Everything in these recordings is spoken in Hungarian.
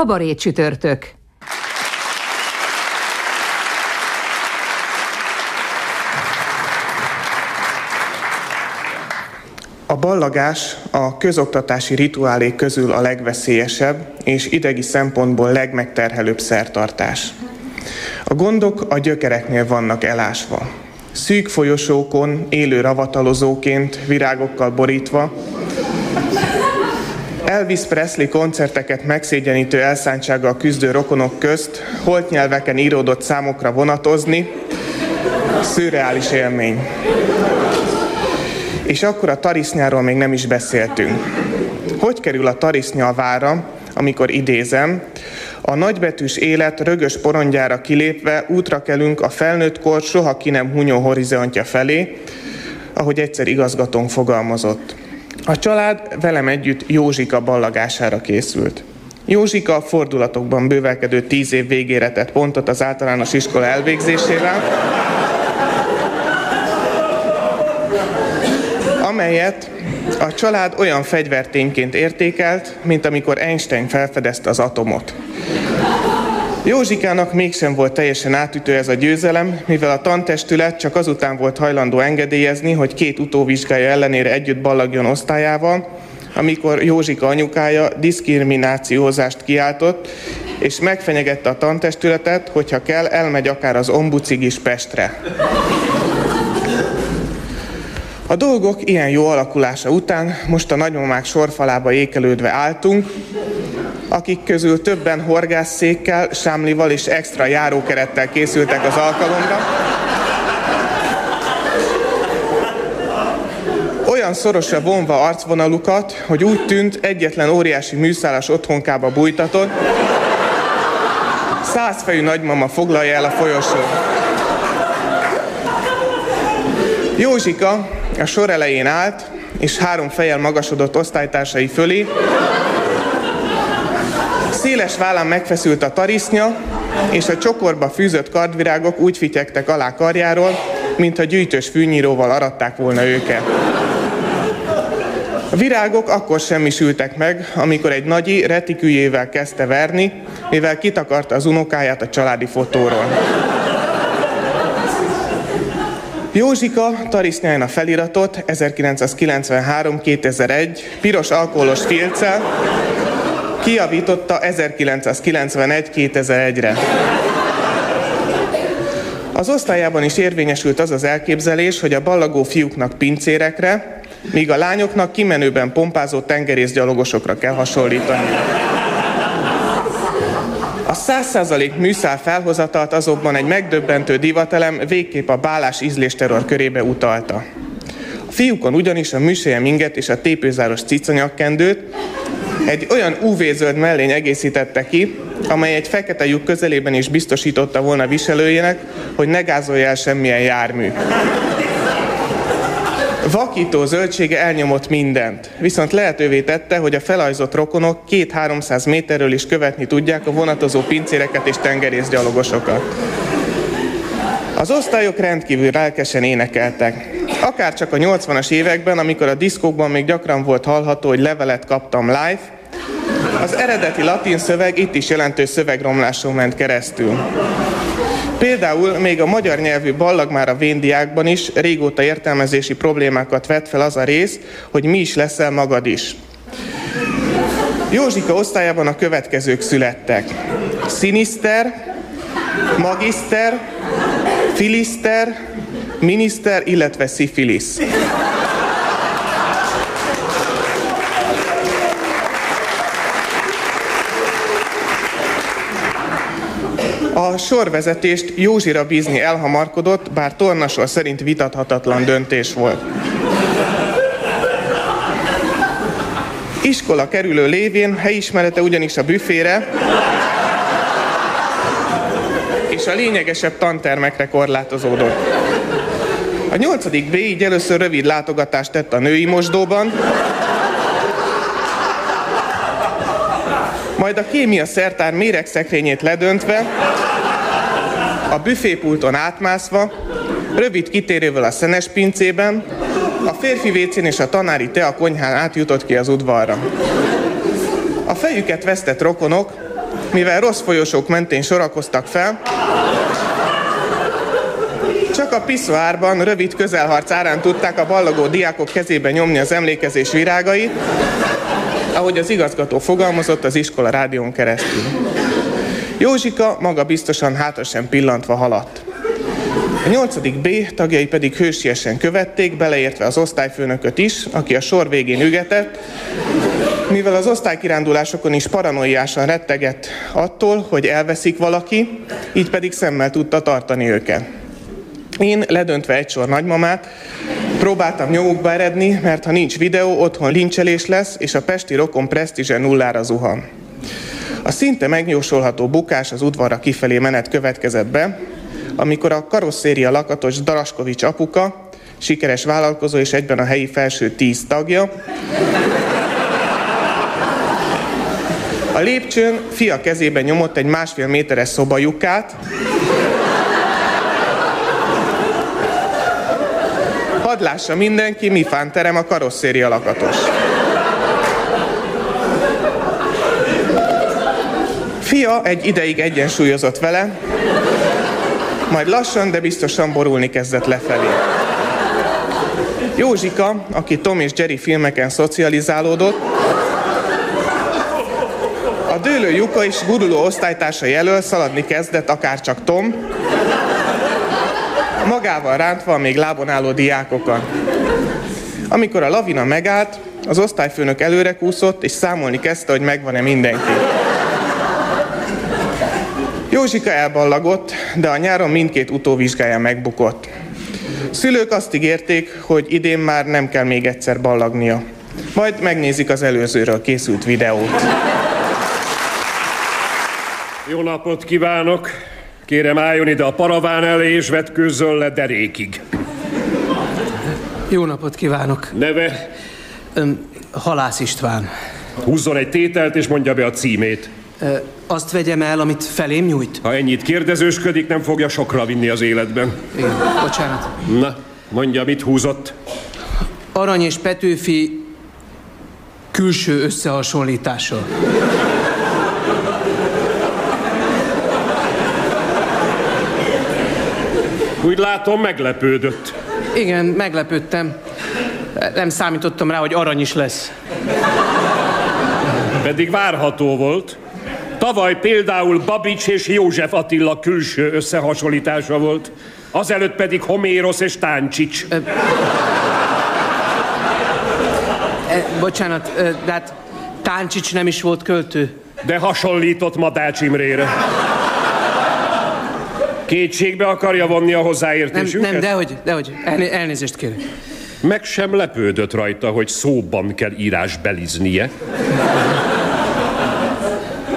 Kabaré csütörtök. A ballagás a közoktatási rituálék közül a legveszélyesebb és idegi szempontból legmegterhelőbb szertartás. A gondok a gyökereknél vannak elásva. Szűk folyosókon, élő ravatalozóként, virágokkal borítva, Elvis Presley koncerteket megszégyenítő elszántsággal küzdő rokonok közt holt nyelveken íródott számokra vonatozni, szürreális élmény. És akkor a tarisznyáról még nem is beszéltünk. Hogy kerül a tarisznya a vára, amikor idézem, a nagybetűs élet rögös porondjára kilépve útra kelünk a felnőtt kor soha ki nem hunyó horizontja felé, ahogy egyszer igazgatónk fogalmazott. A család velem együtt Józsika ballagására készült. Józsika a fordulatokban bővelkedő tíz év végére tett pontot az általános iskola elvégzésével, amelyet a család olyan fegyvertényként értékelt, mint amikor Einstein felfedezte az atomot. Józsikának mégsem volt teljesen átütő ez a győzelem, mivel a tantestület csak azután volt hajlandó engedélyezni, hogy két utóvizsgája ellenére együtt ballagjon osztályával, amikor Józsika anyukája diszkriminációzást kiáltott, és megfenyegette a tantestületet, hogyha kell, elmegy akár az ombucig is Pestre. A dolgok ilyen jó alakulása után most a nagymamák sorfalába ékelődve álltunk, akik közül többen horgászszékkel, sámlival és extra járókerettel készültek az alkalomra. Olyan szorosra vonva arcvonalukat, hogy úgy tűnt, egyetlen óriási műszálas otthonkába bújtatott, százfejű nagymama foglalja el a folyosót. Józsika a sor elején állt, és három fejjel magasodott osztálytársai fölé, Széles vállán megfeszült a tarisznya, és a csokorba fűzött kardvirágok úgy fityegtek alá karjáról, mintha gyűjtős fűnyíróval aratták volna őket. A virágok akkor semmisültek meg, amikor egy nagyi retiküljével kezdte verni, mivel kitakarta az unokáját a családi fotóról. Józsika tarisznyáján a feliratot 1993-2001 piros alkoholos filccel, kiavította 1991-2001-re. Az osztályában is érvényesült az az elképzelés, hogy a ballagó fiúknak pincérekre, míg a lányoknak kimenőben pompázó tengerészgyalogosokra kell hasonlítani. A 100% műszál felhozatalt azokban egy megdöbbentő divatelem végképp a bálás ízlésterror körébe utalta. A fiúkon ugyanis a műsélye minget és a tépőzáros cicanyakkendőt, egy olyan UV-zöld mellény egészítette ki, amely egy fekete lyuk közelében is biztosította volna viselőjének, hogy ne gázolja el semmilyen jármű. Vakító zöldsége elnyomott mindent, viszont lehetővé tette, hogy a felajzott rokonok két-háromszáz méterről is követni tudják a vonatozó pincéreket és tengerészgyalogosokat. Az osztályok rendkívül lelkesen énekeltek. Akár csak a 80-as években, amikor a diszkókban még gyakran volt hallható, hogy levelet kaptam live, az eredeti latin szöveg itt is jelentős szövegromláson ment keresztül. Például még a magyar nyelvű ballag már a véndiákban is régóta értelmezési problémákat vet fel az a rész, hogy mi is leszel magad is. Józsika osztályában a következők születtek. Sinister, Magister, Filiszter, Miniszter, illetve Szifilisz. A sorvezetést Józsira bízni elhamarkodott, bár tornasor szerint vitathatatlan döntés volt. Iskola kerülő lévén helyismerete ugyanis a büfére és a lényegesebb tantermekre korlátozódott. A nyolcadik B így először rövid látogatást tett a női mosdóban, majd a kémia szertár méregszekrényét ledöntve, a büfépulton átmászva, rövid kitérővel a szenes pincében, a férfi vécén és a tanári te a konyhán átjutott ki az udvarra. A fejüket vesztett rokonok, mivel rossz folyosók mentén sorakoztak fel, csak a piszoárban rövid közelharc árán tudták a ballagó diákok kezébe nyomni az emlékezés virágait, ahogy az igazgató fogalmazott az iskola rádión keresztül. Józsika maga biztosan hátra sem pillantva haladt. A nyolcadik B tagjai pedig hősiesen követték, beleértve az osztályfőnököt is, aki a sor végén ügetett, mivel az osztálykirándulásokon is paranoiásan rettegett attól, hogy elveszik valaki, így pedig szemmel tudta tartani őket. Én ledöntve egy sor nagymamát, próbáltam nyomukba eredni, mert ha nincs videó, otthon lincselés lesz, és a pesti rokon presztízse nullára zuhan. A szinte megjósolható bukás az udvarra kifelé menet következett be, amikor a karosszéria lakatos Daraskovics apuka, sikeres vállalkozó és egyben a helyi felső tíz tagja, a lépcsőn fia kezében nyomott egy másfél méteres szobajukát, Hadd lássa mindenki, mi fánterem a karosszéria lakatos. Fia egy ideig egyensúlyozott vele, majd lassan, de biztosan borulni kezdett lefelé. Józsika, aki Tom és Jerry filmeken szocializálódott, a dőlő lyuka és guruló osztálytársa jelöl szaladni kezdett akár csak Tom, magával rántva a még lábon álló diákokat. Amikor a lavina megállt, az osztályfőnök előre kúszott, és számolni kezdte, hogy megvan-e mindenki. Józsika elballagott, de a nyáron mindkét utóvizsgája megbukott. Szülők azt ígérték, hogy idén már nem kell még egyszer ballagnia. Majd megnézik az előzőről készült videót. Jó napot kívánok! Kérem álljon ide a paraván elé, és vetkőzzön le derékig. Jó napot kívánok! Neve? Öm, Halász István. Húzzon egy tételt, és mondja be a címét. Ö, azt vegyem el, amit felém nyújt? Ha ennyit kérdezősködik, nem fogja sokra vinni az életben. Igen, bocsánat. Na, mondja, mit húzott? Arany és Petőfi külső összehasonlítása. Úgy látom, meglepődött. Igen, meglepődtem. Nem számítottam rá, hogy arany is lesz. Pedig várható volt. Tavaly például Babics és József Attila külső összehasonlítása volt. Azelőtt pedig Homérosz és Táncsics. E, bocsánat, ö, de hát Táncsics nem is volt költő. De hasonlított Madács Imrére. Kétségbe akarja vonni a Nem, hozzáértésünket? nem, dehogy, dehogy. Elné- elnézést kérek. Meg sem lepődött rajta, hogy szóban kell írás beliznie.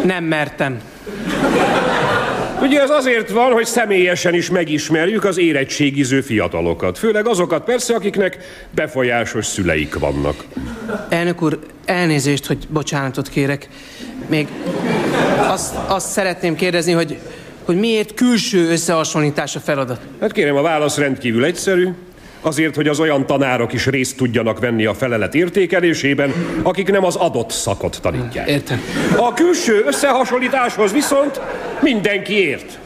Nem mertem. Ugye ez azért van, hogy személyesen is megismerjük az érettségiző fiatalokat. Főleg azokat persze, akiknek befolyásos szüleik vannak. Elnök úr, elnézést, hogy bocsánatot kérek. Még azt, azt szeretném kérdezni, hogy, hogy miért külső összehasonlítás a feladat? Hát kérem, a válasz rendkívül egyszerű. Azért, hogy az olyan tanárok is részt tudjanak venni a felelet értékelésében, akik nem az adott szakot tanítják. Értem. A külső összehasonlításhoz viszont mindenki ért.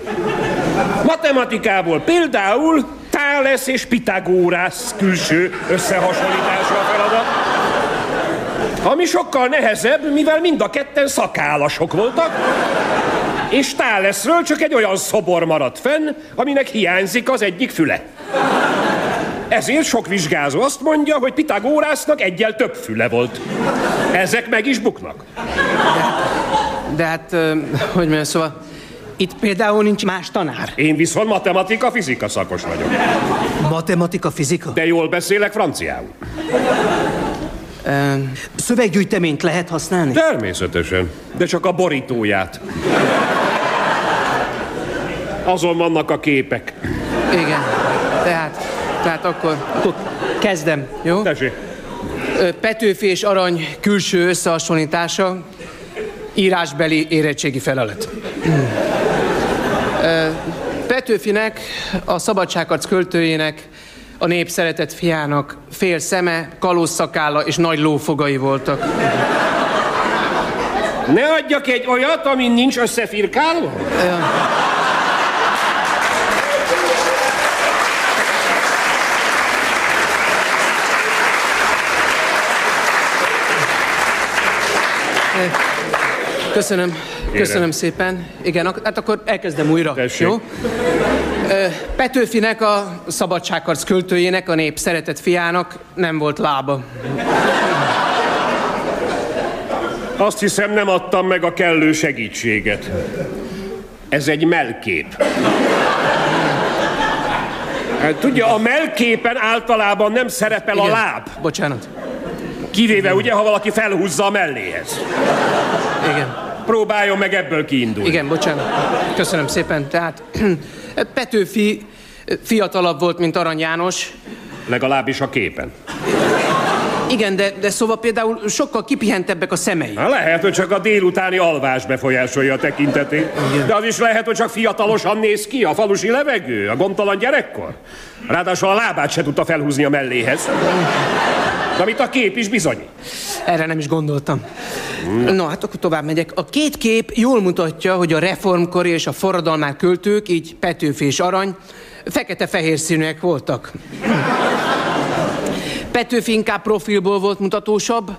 Matematikából például Thales és Pitagórász külső összehasonlítása a feladat. Ami sokkal nehezebb, mivel mind a ketten szakállasok voltak, és Thalesről csak egy olyan szobor maradt fenn, aminek hiányzik az egyik füle. Ezért sok vizsgázó azt mondja, hogy Pitagórásznak egyel több füle volt. Ezek meg is buknak. De hát, ö, hogy mondjam, szóval itt például nincs más tanár. Én viszont matematika-fizika szakos vagyok. Matematika, fizika? De jól beszélek franciául. Ö, szöveggyűjteményt lehet használni? Természetesen, de csak a borítóját. Azon vannak a képek. Igen. Tehát, tehát akkor, akkor kezdem, jó? Tessék. Petőfi és Arany külső összehasonlítása, írásbeli érettségi feladat. Ö, Petőfinek, a szabadságharc költőjének, a nép szeretett fiának fél szeme, kalózszakálla és nagy lófogai voltak. Ne adjak egy olyat, amin nincs összefirkálva? Köszönöm, köszönöm szépen. Igen, hát akkor elkezdem újra, Tessék. jó? Petőfinek, a szabadságharc költőjének, a nép szeretett fiának nem volt lába. Azt hiszem, nem adtam meg a kellő segítséget. Ez egy melkép. Hát, tudja, a melképen általában nem szerepel a Igen. láb. Bocsánat. Kivéve ugye, ha valaki felhúzza a melléhez. Igen. Próbáljon meg ebből kiindulni. Igen, bocsánat. Köszönöm szépen. Tehát Petőfi fiatalabb volt, mint Arany János. Legalábbis a képen. Igen, de, de szóval például sokkal kipihentebbek a szemei. Na, lehet, hogy csak a délutáni alvás befolyásolja a tekintetét. De az is lehet, hogy csak fiatalosan néz ki a falusi levegő, a gondtalan gyerekkor. Ráadásul a lábát se tudta felhúzni a melléhez. Amit a kép is bizony. Erre nem is gondoltam. No, hát akkor tovább megyek. A két kép jól mutatja, hogy a reformkori és a forradalmár költők, így Petőfi és Arany, fekete-fehér színűek voltak. Petőfi inkább profilból volt mutatósabb,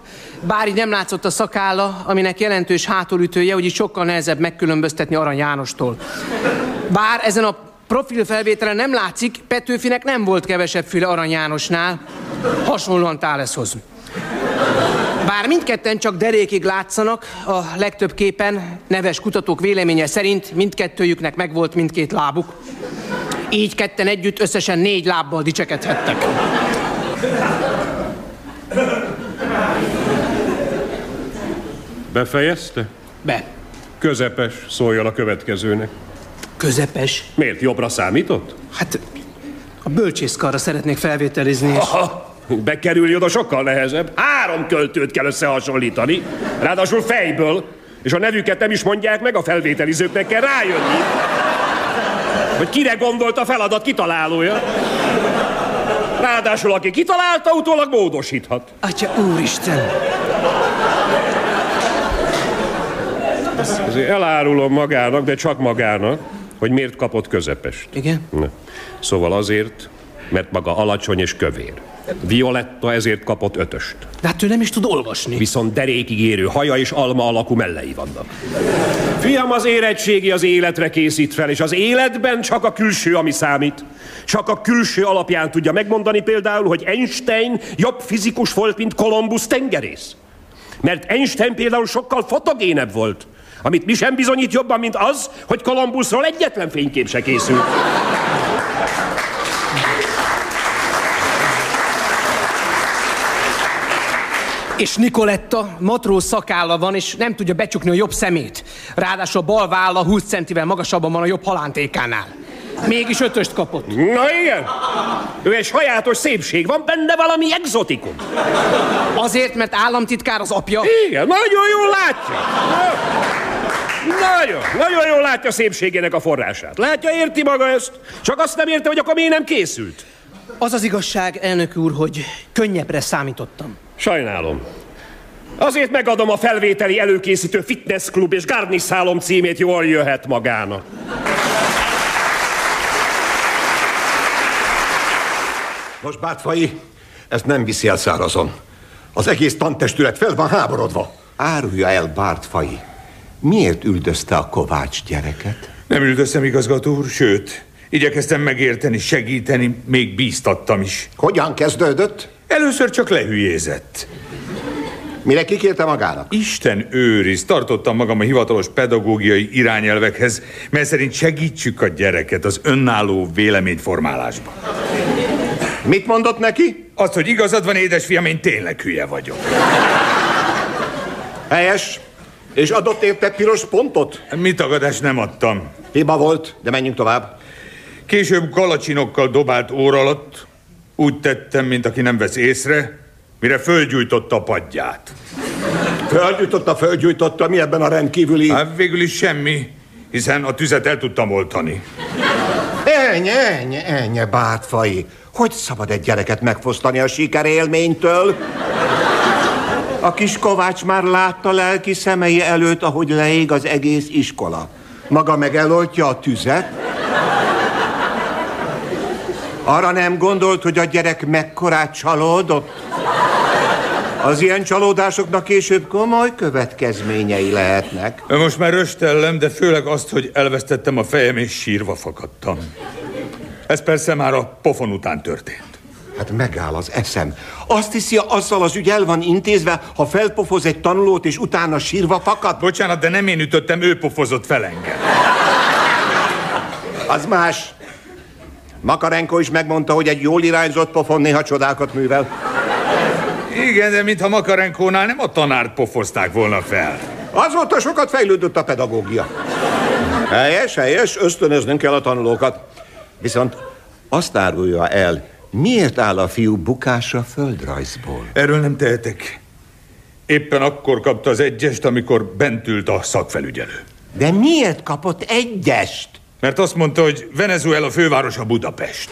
bár így nem látszott a szakálla, aminek jelentős hátulütője, így sokkal nehezebb megkülönböztetni Arany Jánostól. Bár ezen a profilfelvételen nem látszik, Petőfinek nem volt kevesebb füle Arany Jánosnál, hasonlóan Táleszhoz. Bár mindketten csak derékig látszanak, a legtöbb képen neves kutatók véleménye szerint mindkettőjüknek megvolt mindkét lábuk. Így ketten együtt összesen négy lábbal dicsekedhettek. Befejezte? Be. Közepes, szóljon a következőnek. Közepes. Miért jobbra számított? Hát a bölcsészkarra szeretnék felvételizni. És... Ha, bekerülni oda sokkal nehezebb. Három költőt kell összehasonlítani, ráadásul fejből, és a nevüket nem is mondják meg, a felvételizőknek kell rájönni. Hogy kire gondolt a feladat kitalálója. Ráadásul aki kitalálta, utólag módosíthat. Atya úristen! Ezért elárulom magának, de csak magának, hogy miért kapott közepest. Igen? Ne. Szóval azért, mert maga alacsony és kövér. Violetta ezért kapott ötöst. De hát ő nem is tud olvasni. Viszont derékig érő haja és alma alakú mellei vannak. Fiam, az érettségi az életre készít fel, és az életben csak a külső, ami számít. Csak a külső alapján tudja megmondani például, hogy Einstein jobb fizikus volt, mint Kolumbusz tengerész. Mert Einstein például sokkal fotogénebb volt, amit mi sem bizonyít jobban, mint az, hogy Kolumbuszról egyetlen fénykép se készült. És Nikoletta matróz szakálla van, és nem tudja becsukni a jobb szemét. Ráadásul a bal válla 20 centivel magasabban van a jobb halántékánál. Mégis ötöst kapott. Na igen, ő egy sajátos szépség, van benne valami exotikum. Azért, mert államtitkár az apja. Igen, nagyon jól látja. Nagyon, nagyon jól látja szépségének a forrását. Látja, érti maga ezt? Csak azt nem érte, hogy akkor miért nem készült. Az az igazság, elnök úr, hogy könnyebbre számítottam. Sajnálom. Azért megadom a felvételi előkészítő fitness klub és garniszálom címét, jól jöhet magának. Most Bátfai, ezt nem viszi el szárazon. Az egész tantestület fel van háborodva. Árulja el, Bártfai. Miért üldözte a Kovács gyereket? Nem üldöztem, igazgató úr, sőt, igyekeztem megérteni, segíteni, még bíztattam is. Hogyan kezdődött? Először csak lehülyézett. Mire kikérte magának? Isten őriz, tartottam magam a hivatalos pedagógiai irányelvekhez, mert szerint segítsük a gyereket az önálló véleményformálásban. Mit mondott neki? Azt, hogy igazad van, édesfiam, én tényleg hülye vagyok. Helyes. És adott érte piros pontot? Mi tagadást nem adtam. Hiba volt, de menjünk tovább. Később kalacsinokkal dobált óra alatt úgy tettem, mint aki nem vesz észre, mire fölgyújtotta a padját. Fölgyújtotta, fölgyújtotta, mi ebben a rendkívüli... Hát végül is semmi, hiszen a tüzet el tudtam oltani. Ennyi, ennyi, ennyi, bátfai. Hogy szabad egy gyereket megfosztani a sikerélménytől? A kis Kovács már látta lelki szemei előtt, ahogy leég az egész iskola. Maga meg eloltja a tüzet. Arra nem gondolt, hogy a gyerek mekkorát csalódott? Az ilyen csalódásoknak később komoly következményei lehetnek. Most már röstellem, de főleg azt, hogy elvesztettem a fejem és sírva fakadtam. Ez persze már a pofon után történt. Hát megáll az eszem. Azt hiszi, azzal az ügy el van intézve, ha felpofoz egy tanulót, és utána sírva fakad? Bocsánat, de nem én ütöttem, ő pofozott fel engem. Az más. Makarenko is megmondta, hogy egy jól irányzott pofon néha csodákat művel. Igen, de mintha Makarenkónál nem a tanárt pofozták volna fel. Azóta sokat fejlődött a pedagógia. Helyes, helyes, ösztönöznünk kell a tanulókat. Viszont azt árulja el, miért áll a fiú bukása földrajzból? Erről nem tehetek. Éppen akkor kapta az egyest, amikor bent ült a szakfelügyelő. De miért kapott egyest? Mert azt mondta, hogy Venezuela fővárosa Budapest.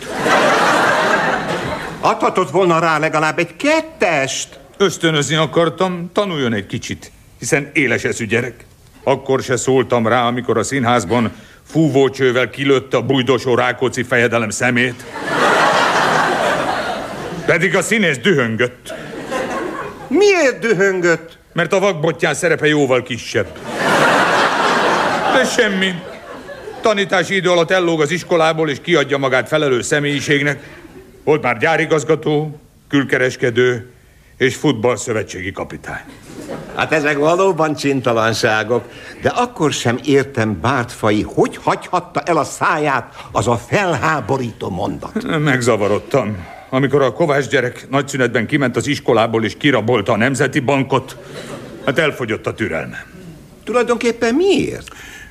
Adhatott volna rá legalább egy kettest. Ösztönözni akartam, tanuljon egy kicsit, hiszen éles eszű gyerek. Akkor se szóltam rá, amikor a színházban fúvócsővel kilőtte a bujdosó Rákóczi fejedelem szemét. Pedig a színész dühöngött. Miért dühöngött? Mert a vakbottyán szerepe jóval kisebb. De semmi. Tanítási idő alatt ellóg az iskolából, és kiadja magát felelős személyiségnek. Volt már gyárigazgató, külkereskedő és futballszövetségi kapitány. Hát ezek valóban csintalanságok, de akkor sem értem Bártfai, hogy hagyhatta el a száját az a felháborító mondat. Megzavarodtam. Amikor a Kovács gyerek nagyszünetben kiment az iskolából és kirabolta a Nemzeti Bankot, hát elfogyott a türelme. Tulajdonképpen miért?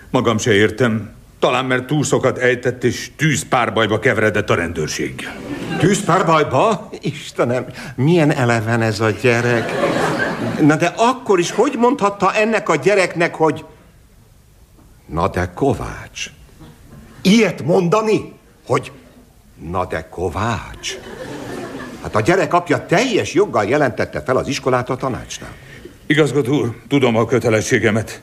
Magam se értem. Talán mert túl sokat ejtett és tűzpárbajba keveredett a rendőrséggel. Tűzpárbajba? Istenem, milyen eleven ez a gyerek. Na de akkor is hogy mondhatta ennek a gyereknek, hogy... Na de Kovács. Ilyet mondani, hogy... Na de Kovács. Hát a gyerek apja teljes joggal jelentette fel az iskolát a tanácsnál. Igazgató úr, tudom a kötelességemet.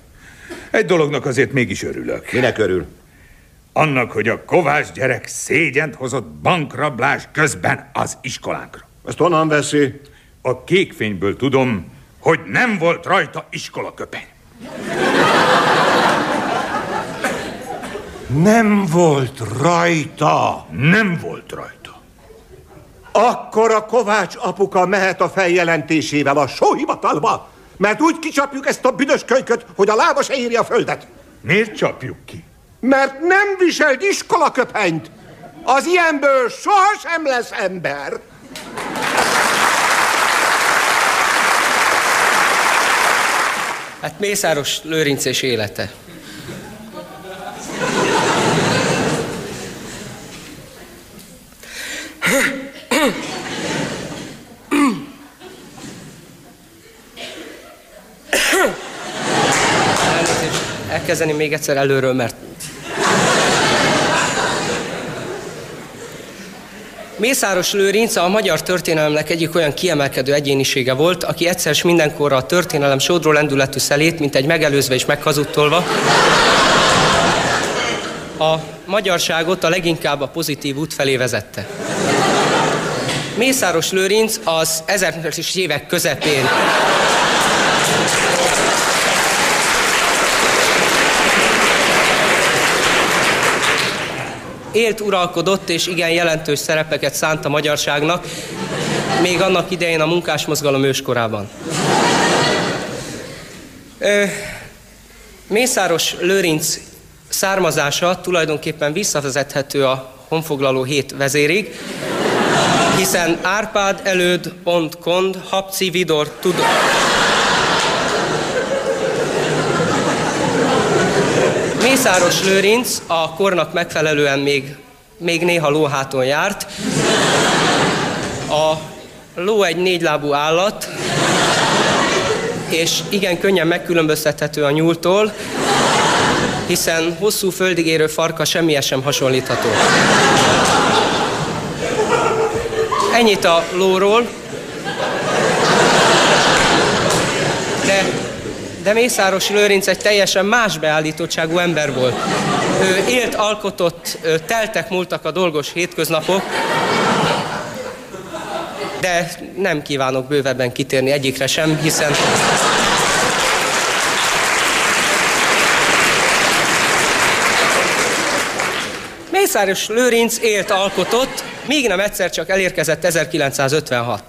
Egy dolognak azért mégis örülök. Minek örül? Annak, hogy a Kovács gyerek szégyent hozott bankrablás közben az iskolánkra. Ezt honnan veszi? A kékfényből tudom, hogy nem volt rajta iskolaköpeny. Nem volt rajta. Nem volt rajta. Akkor a Kovács apuka mehet a feljelentésével a sóhivatalba, mert úgy kicsapjuk ezt a büdös kölyköt, hogy a lába se éri a földet. Miért csapjuk ki? Mert nem viselt iskolaköpenyt. Az ilyenből sohasem lesz ember. Hát Mészáros Lőrinc és élete. Elkezdeni még egyszer előről, mert... Mészáros Lőrinc a magyar történelemnek egyik olyan kiemelkedő egyénisége volt, aki egyszer s mindenkorra a történelem sodró lendületű szelét, mint egy megelőzve és meghazudtolva, a magyarságot a leginkább a pozitív út felé vezette. Mészáros Lőrinc az 1000-es évek közepén élt, uralkodott és igen jelentős szerepeket szánt a magyarságnak, még annak idején a munkásmozgalom őskorában. Mészáros Lőrinc származása tulajdonképpen visszavezethető a honfoglaló hét vezérig, Hiszen Árpád előd, pont kond, hapci vidor, tud... Mészáros Lőrinc a kornak megfelelően még, még néha lóháton járt. A ló egy négylábú állat, és igen könnyen megkülönböztethető a nyúltól, hiszen hosszú földig érő farka semmihez sem hasonlítható. Ennyit a lóról. De, de Mészáros Lőrinc egy teljesen más beállítottságú ember volt. Ő élt, alkotott, teltek múltak a dolgos hétköznapok, de nem kívánok bővebben kitérni egyikre sem, hiszen Mészáros Lőrinc élt, alkotott, míg nem egyszer csak elérkezett 1956.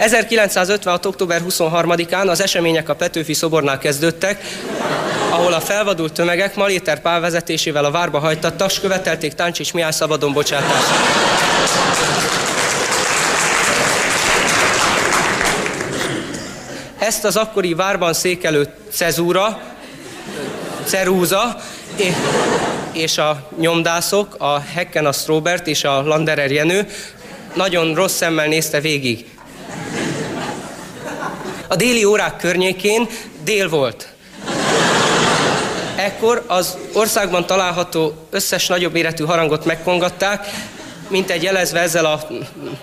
...1956. október 23-án az események a Petőfi szobornál kezdődtek, ahol a felvadult tömegek Maléter Pál vezetésével a várba hajtattak, s követelték Táncsics Mihály szabadon bocsátását. Ezt az akkori várban székelő cezúra, cerúza, és a nyomdászok, a Hecken, a Strobert és a Landerer Jenő nagyon rossz szemmel nézte végig. A déli órák környékén dél volt. Ekkor az országban található összes nagyobb méretű harangot megkongatták, mint egy jelezve ezzel a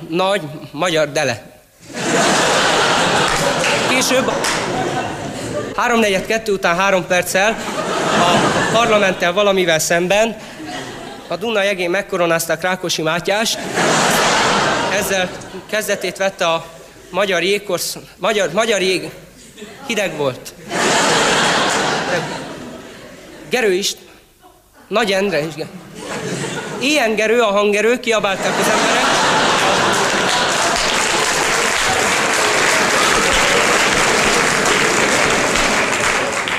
nagy magyar dele. Később, háromnegyed kettő után három perccel a parlamenttel valamivel szemben a Duna jegén megkoronázták Rákosi Mátyást, ezzel kezdetét vette a magyar jégkorsz, magyar, magyar jég, hideg volt. De Gerő is, Nagy Endre is. Ilyen Gerő, a hangerő, kiabálták az emberek.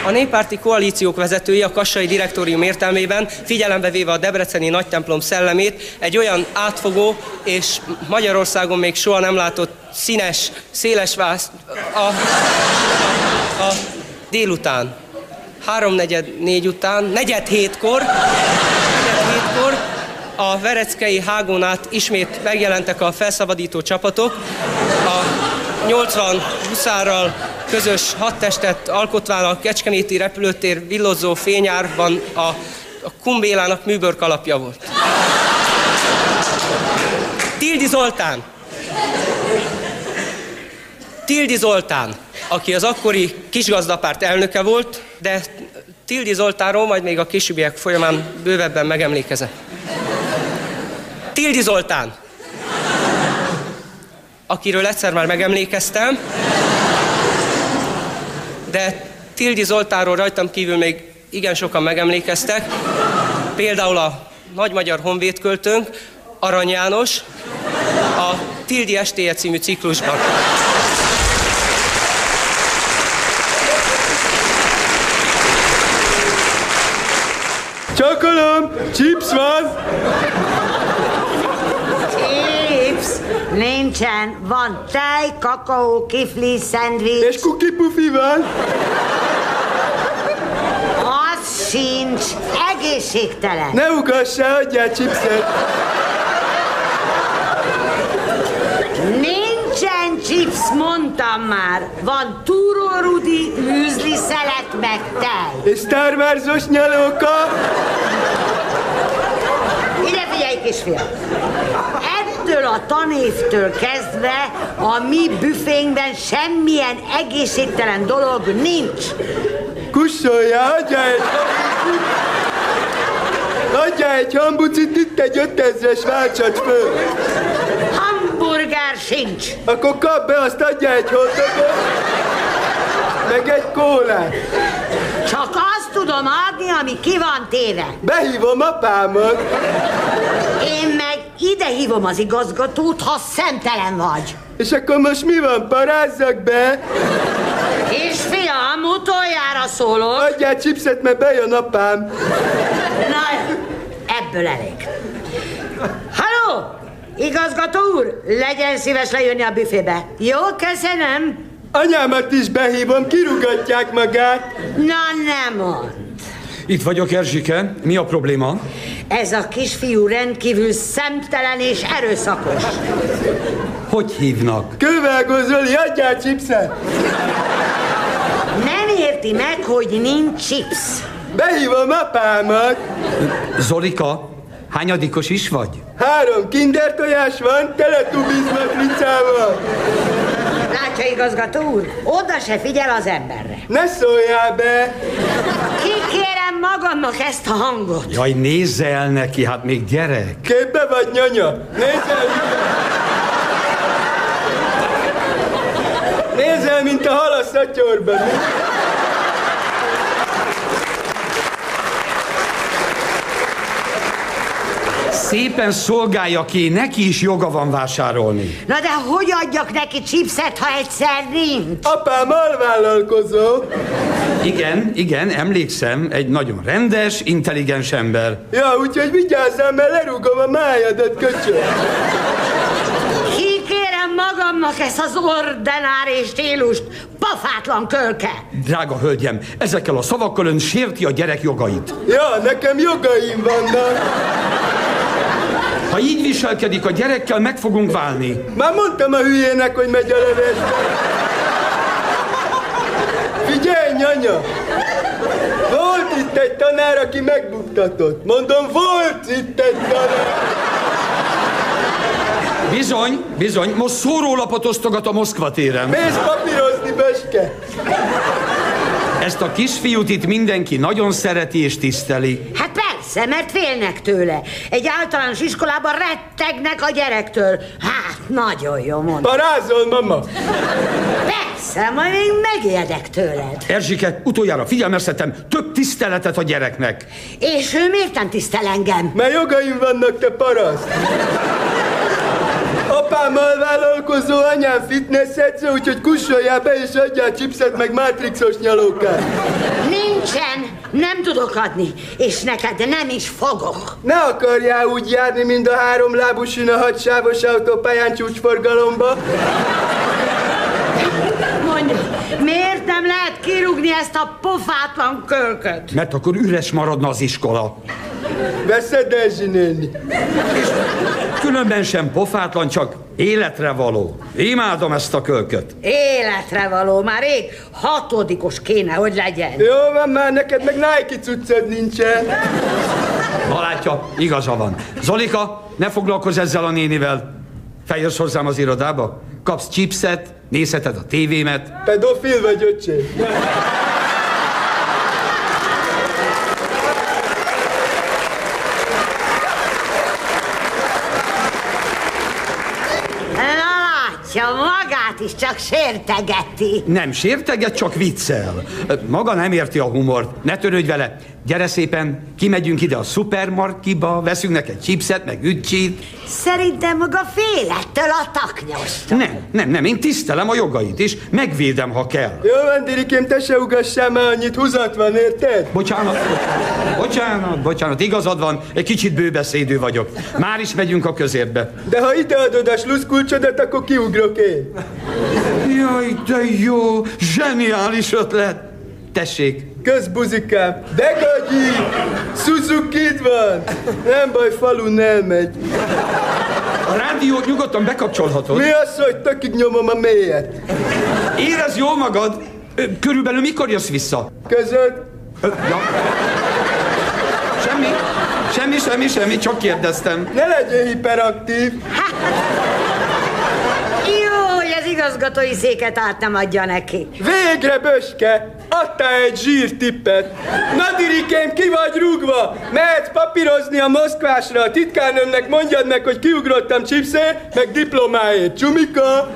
A néppárti koalíciók vezetői a kassai direktórium értelmében, figyelembe véve a debreceni nagytemplom szellemét, egy olyan átfogó és Magyarországon még soha nem látott színes, széles vász a, a, délután háromnegyed négy után, negyed hétkor, negyed hétkor a Vereckei hágon át ismét megjelentek a felszabadító csapatok. A 80 huszárral közös hadtestet alkotván a Kecskeméti repülőtér villozó fényárban a, a Kumbélának műbörkalapja volt. Tildi Zoltán. Tildi Zoltán aki az akkori kisgazdapárt elnöke volt, de Tildi Zoltánról majd még a későbbiek folyamán bővebben megemlékezett. Tildi Zoltán, akiről egyszer már megemlékeztem, de Tildi Zoltánról rajtam kívül még igen sokan megemlékeztek, például a nagy magyar honvéd költőnk, Arany János, a Tildi estéje című ciklusban. Csakolom, chips van! Chips? Nincsen. Van tej, kakaó, kifli, szendvics. És kuki pufi van? Az sincs. Egészségtelen. Ne ugassál, adjál chipset. Nincsen chips, mondtam már. Van túrórudi, műzli szelet meg tej. És Star Wars-os nyalóka? Figyelj, kisfiam! Ettől a tanévtől kezdve a mi büfénkben semmilyen egészségtelen dolog nincs. Kussolja, adja egy Adja egy hambucit, itt egy ötezres váltsat föl. Hamburger sincs. Akkor kap be, azt adja egy hotdogot, meg egy kólát. Tudom adni, ami ki van téve. Behívom apámat. Én meg ide hívom az igazgatót, ha szemtelen vagy. És akkor most mi van, parázzak be? És fiam, utoljára szólok. Adjál chipset, mert bejön apám. Na, ebből elég. Halló! Igazgató úr, legyen szíves lejönni a büfébe. Jó, köszönöm. Anyámat is behívom, kirugatják magát. Na nem mond. Itt vagyok, Erzsike. Mi a probléma? Ez a kisfiú rendkívül szemtelen és erőszakos. Hogy hívnak? Kővágó Zoli, adjál chipset. Nem érti meg, hogy nincs chips. Behívom apámat. Zolika, hányadikos is vagy? Három kinder tojás van, teletubiz matricával. Látja, igazgató úr, oda se figyel az emberre. Ne szóljál be! Kikérem magamnak ezt a hangot. Jaj, nézze el neki, hát még gyerek. Képbe vagy, nyanya? Nézz el! Nézz el, mint a hal a szatyorban. Szépen szolgálja ki, neki is joga van vásárolni. Na de hogy adjak neki chipset, ha egyszer nincs? Apám alvállalkozó. Igen, igen, emlékszem, egy nagyon rendes, intelligens ember. Ja, úgyhogy vigyázzál, mert lerúgom a májadat, köcsög. Kikérem magamnak ezt az ordinári stílust, pafátlan kölke. Drága hölgyem, ezekkel a szavakkal ön sérti a gyerek jogait. Ja, nekem jogaim vannak. Ha így viselkedik a gyerekkel, meg fogunk válni. Már mondtam a hülyének, hogy megy a levesbe. Nyanya! Volt itt egy tanár, aki megbuktatott. Mondom, volt itt egy tanár. Bizony, bizony, most szórólapot osztogat a Moszkva téren. Mész papírozni, Böske! Ezt a kisfiút itt mindenki nagyon szereti és tiszteli. Hát persze, mert félnek tőle. Egy általános iskolában rettegnek a gyerektől. Hát, nagyon jó mondom. Parázol, mama! Persze, majd még megijedek tőled. Erzsike, utoljára figyelmeztetem, több tiszteletet a gyereknek. És ő miért nem tisztel engem? Mert jogaim vannak, te paraszt! Apám alvállalkozó, anyám fitnessedző, úgyhogy kussoljál be és adjál chipset meg matrixos nyalókát. Nincsen, nem tudok adni, és neked nem is fogok. Ne akarjál úgy járni, mint a három lábú sina hadsávos autópályán csúcsforgalomba. Miért nem lehet kirúgni ezt a pofátlan kölköt? Mert akkor üres maradna az iskola. Veszed, néni? Különben sem pofátlan, csak életre való. Imádom ezt a kölköt. Életre való, már rég hatodikos kéne, hogy legyen. Jó van már, neked meg Nike cuccod nincsen. Na látja, igaza van. Zolika, ne foglalkozz ezzel a nénivel. Feljössz hozzám az irodába, kapsz chipset, nézheted a tévémet. Pedofil vagy, öcsém? Na látja, magát is csak sértegeti. Nem sérteget, csak viccel. Maga nem érti a humort. Ne törődj vele. Gyere szépen, kimegyünk ide a szupermarkiba, veszünk neked chipset, meg ügycsit. Szerintem maga fél ettől a taknyos. Nem, nem, nem, én tisztelem a jogait, és megvédem, ha kell. Jó van, Dirikém, te se ugassál már annyit, húzat van, érted? Bocsánat, bocsánat, bocsánat, igazad van, egy kicsit bőbeszédő vagyok. Már is megyünk a közérbe. De ha ideadod a sluszkulcsodat, akkor kiugrok én. Jaj, de jó, zseniális ötlet. Tessék. Közbuzikám, de gagyi! suzuki van! Nem baj, falun elmegy. A rádiót nyugodtan bekapcsolhatod. Mi az, hogy tökig nyomom a mélyet? Érez jól magad? Körülbelül mikor jössz vissza? Közöd? Ö, Ja. Semmi, semmi, semmi, semmi, csak kérdeztem. Ne legyél hiperaktív. Az igazgatói széket át nem adja neki. Végre, Böske! Adtál egy zsírtippet! Na, Dirikém, ki vagy rúgva? Mehetsz papírozni a Moszkvásra, a titkárnőmnek mondjad meg, hogy kiugrottam chipsért, meg diplomáért. Csumika!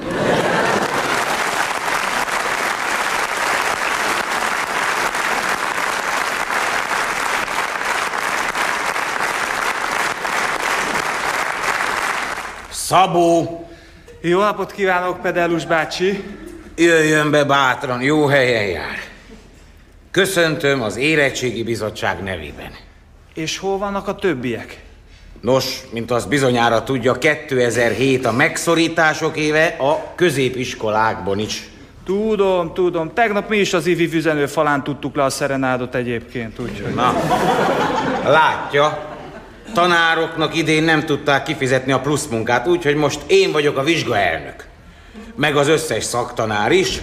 Szabó! Jó napot kívánok, Pedellus bácsi! Jöjjön be bátran, jó helyen jár. Köszöntöm az Érettségi Bizottság nevében. És hol vannak a többiek? Nos, mint azt bizonyára tudja, 2007 a megszorítások éve a középiskolákban is. Tudom, tudom. Tegnap mi is az ivi füzenő falán tudtuk le a szerenádot egyébként, úgyhogy... Na, látja, tanároknak idén nem tudták kifizetni a pluszmunkát, úgyhogy most én vagyok a vizsgaelnök. Meg az összes szaktanár is.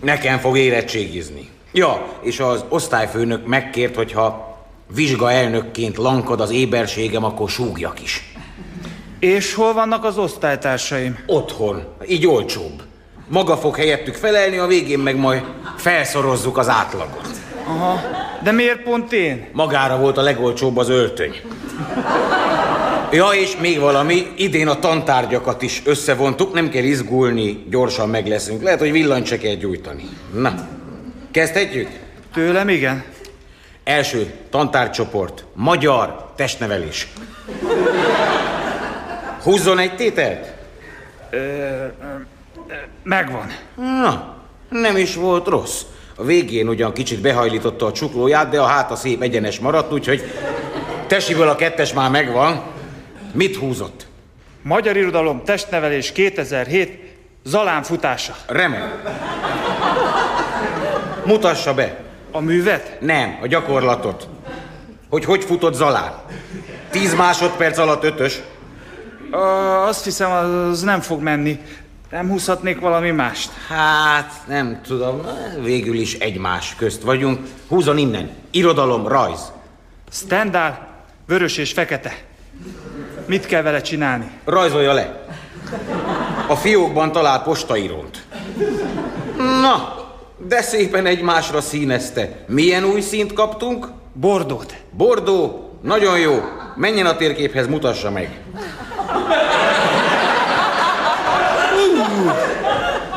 Nekem fog érettségizni. Ja, és az osztályfőnök megkért, hogyha vizsgaelnökként lankad az éberségem, akkor súgjak is. És hol vannak az osztálytársaim? Otthon, így olcsóbb. Maga fog helyettük felelni, a végén meg majd felszorozzuk az átlagot. Aha, de miért pont én? Magára volt a legolcsóbb az öltöny. Ja, és még valami, idén a tantárgyakat is összevontuk, nem kell izgulni, gyorsan meg leszünk. Lehet, hogy villanyt se kell gyújtani. Na, kezdhetjük? Tőlem igen. Első tantárcsoport, magyar testnevelés. Húzzon egy tételt? Ö, ö, megvan. Na, nem is volt rossz. A végén ugyan kicsit behajlította a csuklóját, de a háta szép egyenes maradt, úgyhogy tesiből a kettes már megvan. Mit húzott? Magyar Irodalom Testnevelés 2007 Zalán futása. Remek. Mutassa be. A művet? Nem, a gyakorlatot. Hogy hogy futott Zalán? Tíz másodperc alatt ötös. Ö, azt hiszem, az nem fog menni. Nem húzhatnék valami mást? Hát, nem tudom, végül is egymás közt vagyunk. Húzon innen. Irodalom, rajz. Standard, vörös és fekete. Mit kell vele csinálni? Rajzolja le. A fiókban talál postaírónt. Na, de szépen egymásra színezte. Milyen új színt kaptunk? Bordót. Bordó? Nagyon jó. Menjen a térképhez, mutassa meg.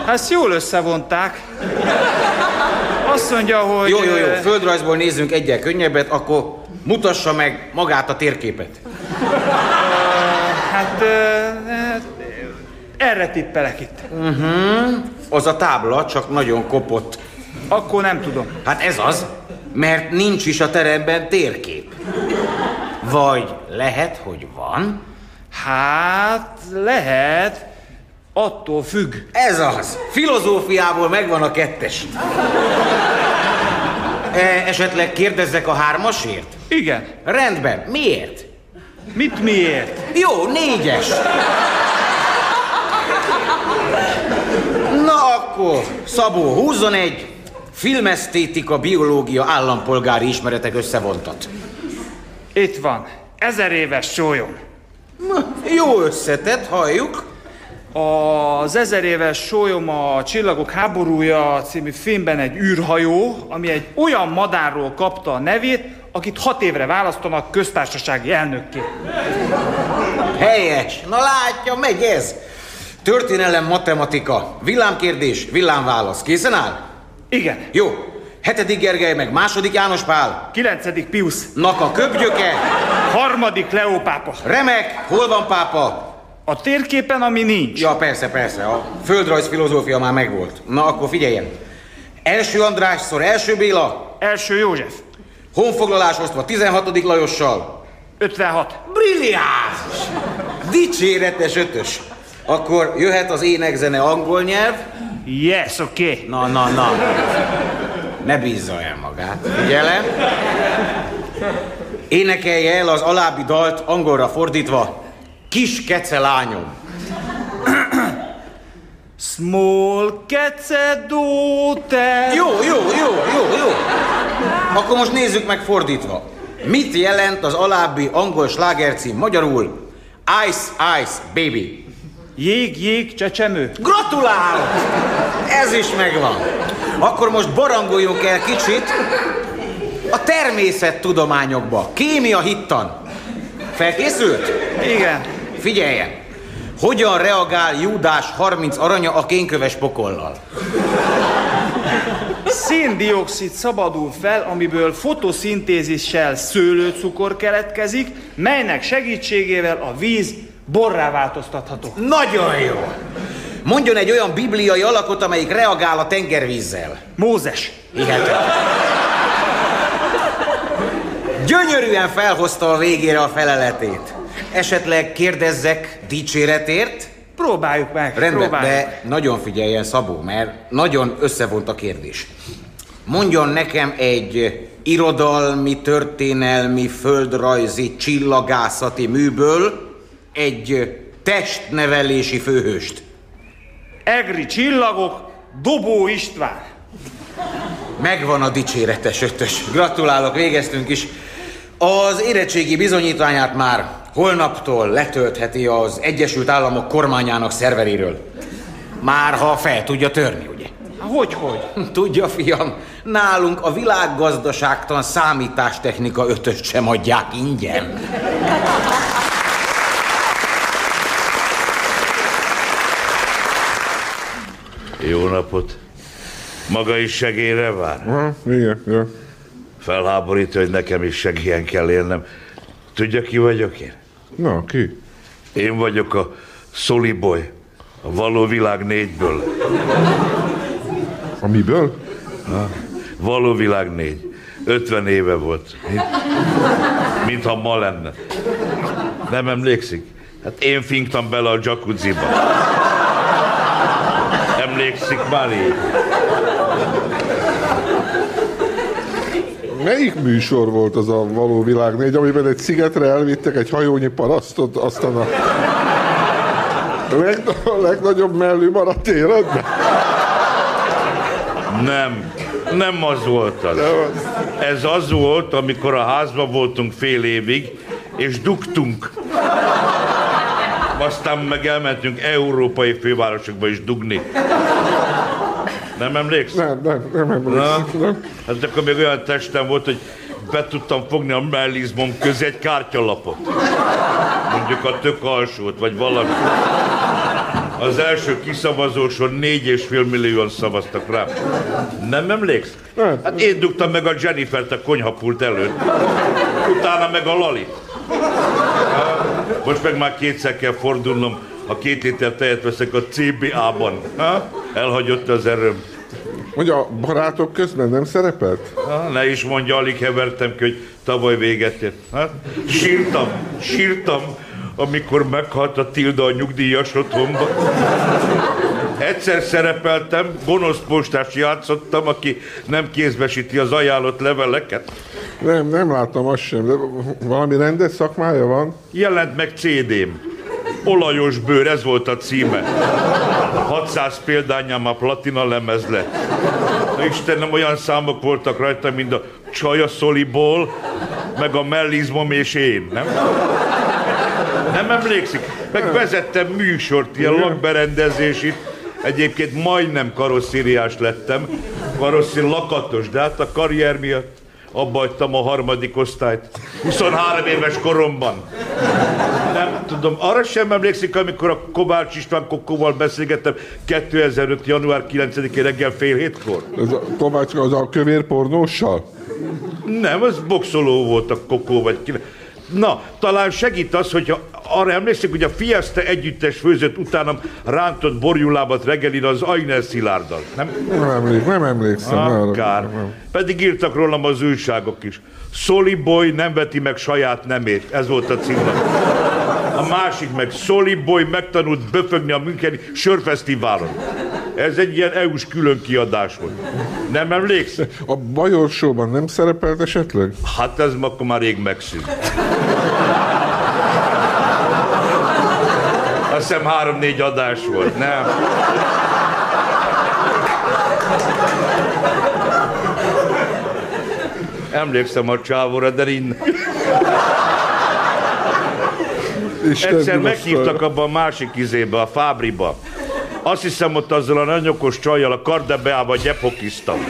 Ezt jól összevonták. Azt mondja, hogy... Jó, jó, jó. Földrajzból nézzünk egyel könnyebbet, akkor mutassa meg magát a térképet. Hát, hát erre tippelek itt. Uh-huh. Az a tábla csak nagyon kopott. Akkor nem tudom. Hát ez az, mert nincs is a teremben térkép. Vagy lehet, hogy van? Hát, lehet. Attól függ. Ez az. Filozófiából megvan a kettes. E, esetleg kérdezzek a hármasért? Igen. Rendben. Miért? Mit miért? Jó, négyes. Na akkor, Szabó, húzzon egy filmesztétika, biológia, állampolgári ismeretek összevontat. Itt van. Ezer éves sólyom. Jó összetett, halljuk. Az ezer éves sólyom a Csillagok háborúja című filmben egy űrhajó, ami egy olyan madárról kapta a nevét, akit hat évre választanak köztársasági elnökké. Helyes. Na látja, megy ez. Történelem, matematika. Villámkérdés, villámválasz. Készen áll? Igen. Jó. Hetedik Gergely, meg második János Pál. Kilencedik Pius. Nak a köpgyöke. Harmadik Leó pápa. Remek. Hol van pápa? A térképen, ami nincs. Ja, persze, persze. A földrajz filozófia már megvolt. Na, akkor figyeljen. Első András szor, első Béla. Első József. Honfoglalás osztva 16. Lajossal. 56. Brilliáns! Dicséretes ötös. Akkor jöhet az énekzene angol nyelv. Yes, oké. Okay. Na, na, na. Ne bízza el magát. Figyelem. Énekelje el az alábbi dalt angolra fordítva. Kis kece lányom. Small kece daughter. Jó, jó, jó, jó, jó. Akkor most nézzük meg fordítva. Mit jelent az alábbi angol slágercím magyarul? Ice, ice, baby. Jég, jég, csecsemő. Gratulálok! Ez is megvan. Akkor most barangoljunk el kicsit a természettudományokba. Kémia hittan. Felkészült? Igen. Figyeljen! Hogyan reagál Júdás 30 aranya a kénköves pokollal? Széndiokszid szabadul fel, amiből fotoszintézissel szőlőcukor keletkezik, melynek segítségével a víz borrá változtatható. Nagyon jó! Mondjon egy olyan bibliai alakot, amelyik reagál a tengervízzel. Mózes. Hihetetlen. Gyönyörűen felhozta a végére a feleletét. Esetleg kérdezzek dicséretért? Próbáljuk meg, Rendben, próbáljuk de nagyon figyeljen Szabó, mert nagyon összevont a kérdés. Mondjon nekem egy irodalmi, történelmi, földrajzi, csillagászati műből egy testnevelési főhőst. Egri csillagok, Dobó István. Megvan a dicséretes ötös. Gratulálok, végeztünk is. Az érettségi bizonyítványát már holnaptól letöltheti az Egyesült Államok kormányának szerveréről. Már ha fel tudja törni, ugye? Hogy, hogy? Tudja, fiam, nálunk a világgazdaságtan számítástechnika ötöst sem adják ingyen. Jó napot! Maga is segélyre vár? Aha, igen, igen. Felháborító, hogy nekem is segélyen kell élnem. Tudja, ki vagyok én? Na, ki? Én vagyok a Soliboy, a való világ négyből. A miből? Ha? Való világ négy. 50 éve volt. Mint, mintha ma lenne. Nem emlékszik? Hát én finktam bele a jacuzziba. Emlékszik már így? Melyik műsor volt az a való világ négy, amiben egy szigetre elvittek egy hajónyi parasztot, aztán a, leg, a legnagyobb mellű maradt életben? Nem, nem az volt az. Ez az volt, amikor a házban voltunk fél évig, és dugtunk. Aztán meg elmentünk európai fővárosokba is dugni. Nem emlékszel? Nem, nem, nem emlékszem. Na, hát akkor még olyan testem volt, hogy be tudtam fogni a mellizmom közé egy kártyalapot. Mondjuk a tök alsót, vagy valami. Az első kiszavazóson négy és fél millióan szavaztak rá. Nem emléksz? Hát én dugtam meg a Jennifer-t a konyhapult előtt. Utána meg a Lali. Most meg már kétszer kell fordulnom, ha két liter tejet veszek a CBA-ban. Ha? Elhagyott az erőm. Hogy a barátok közben nem szerepelt? Ha, ne is mondja, alig hevertem ki, hogy tavaly véget ért. Ha? Sírtam, sírtam, amikor meghalt a Tilda a nyugdíjas otthonba. Egyszer szerepeltem, gonosz postás játszottam, aki nem kézbesíti az ajánlott leveleket. Nem, nem láttam azt sem, de valami rendes szakmája van? Jelent meg CD-m. Olajos bőr, ez volt a címe. 600 példányám a platina lemez lett. Na Istenem, olyan számok voltak rajta, mint a Csaja Szoliból, meg a Mellizmom és én, nem? Nem emlékszik? Meg vezettem műsort, ilyen lakberendezésit. Egyébként majdnem karosszériás lettem. Karosszír lakatos, de hát a karrier miatt abba hagytam a harmadik osztályt. 23 éves koromban. Nem tudom, arra sem emlékszik, amikor a Kovács István Kokóval beszélgettem 2005. január 9-én reggel fél hétkor? Ez a Kovács az a kövér pornóssal? Nem, az boxoló volt a Kokó, vagy ki. Na, talán segít az, hogyha arra emlékszik, hogy a Fiesta együttes főzött utánam rántott borjulábat reggelin az Ajner Szilárddal, nem? Nem, emlék, nem emlékszem. Ah, kár. Nem. Pedig írtak rólam az újságok is. Soli Boy nem veti meg saját nemét. Ez volt a címlap. A másik meg Soli Boy megtanult böfögni a Müncheni sörfesztiválon. Ez egy ilyen EU-s külön kiadás volt. Nem emléksz? A Bajor Show-ban nem szerepelt esetleg? Hát ez akkor már rég megszűnt. Azt hiszem három-négy adás volt, nem? Emlékszem a csávóra, de innen. Isten Egyszer meghívtak abba a másik izébe, a Fábriba. Azt hiszem ott azzal a nagyokos csajjal a Kardebeába gyepokiztam.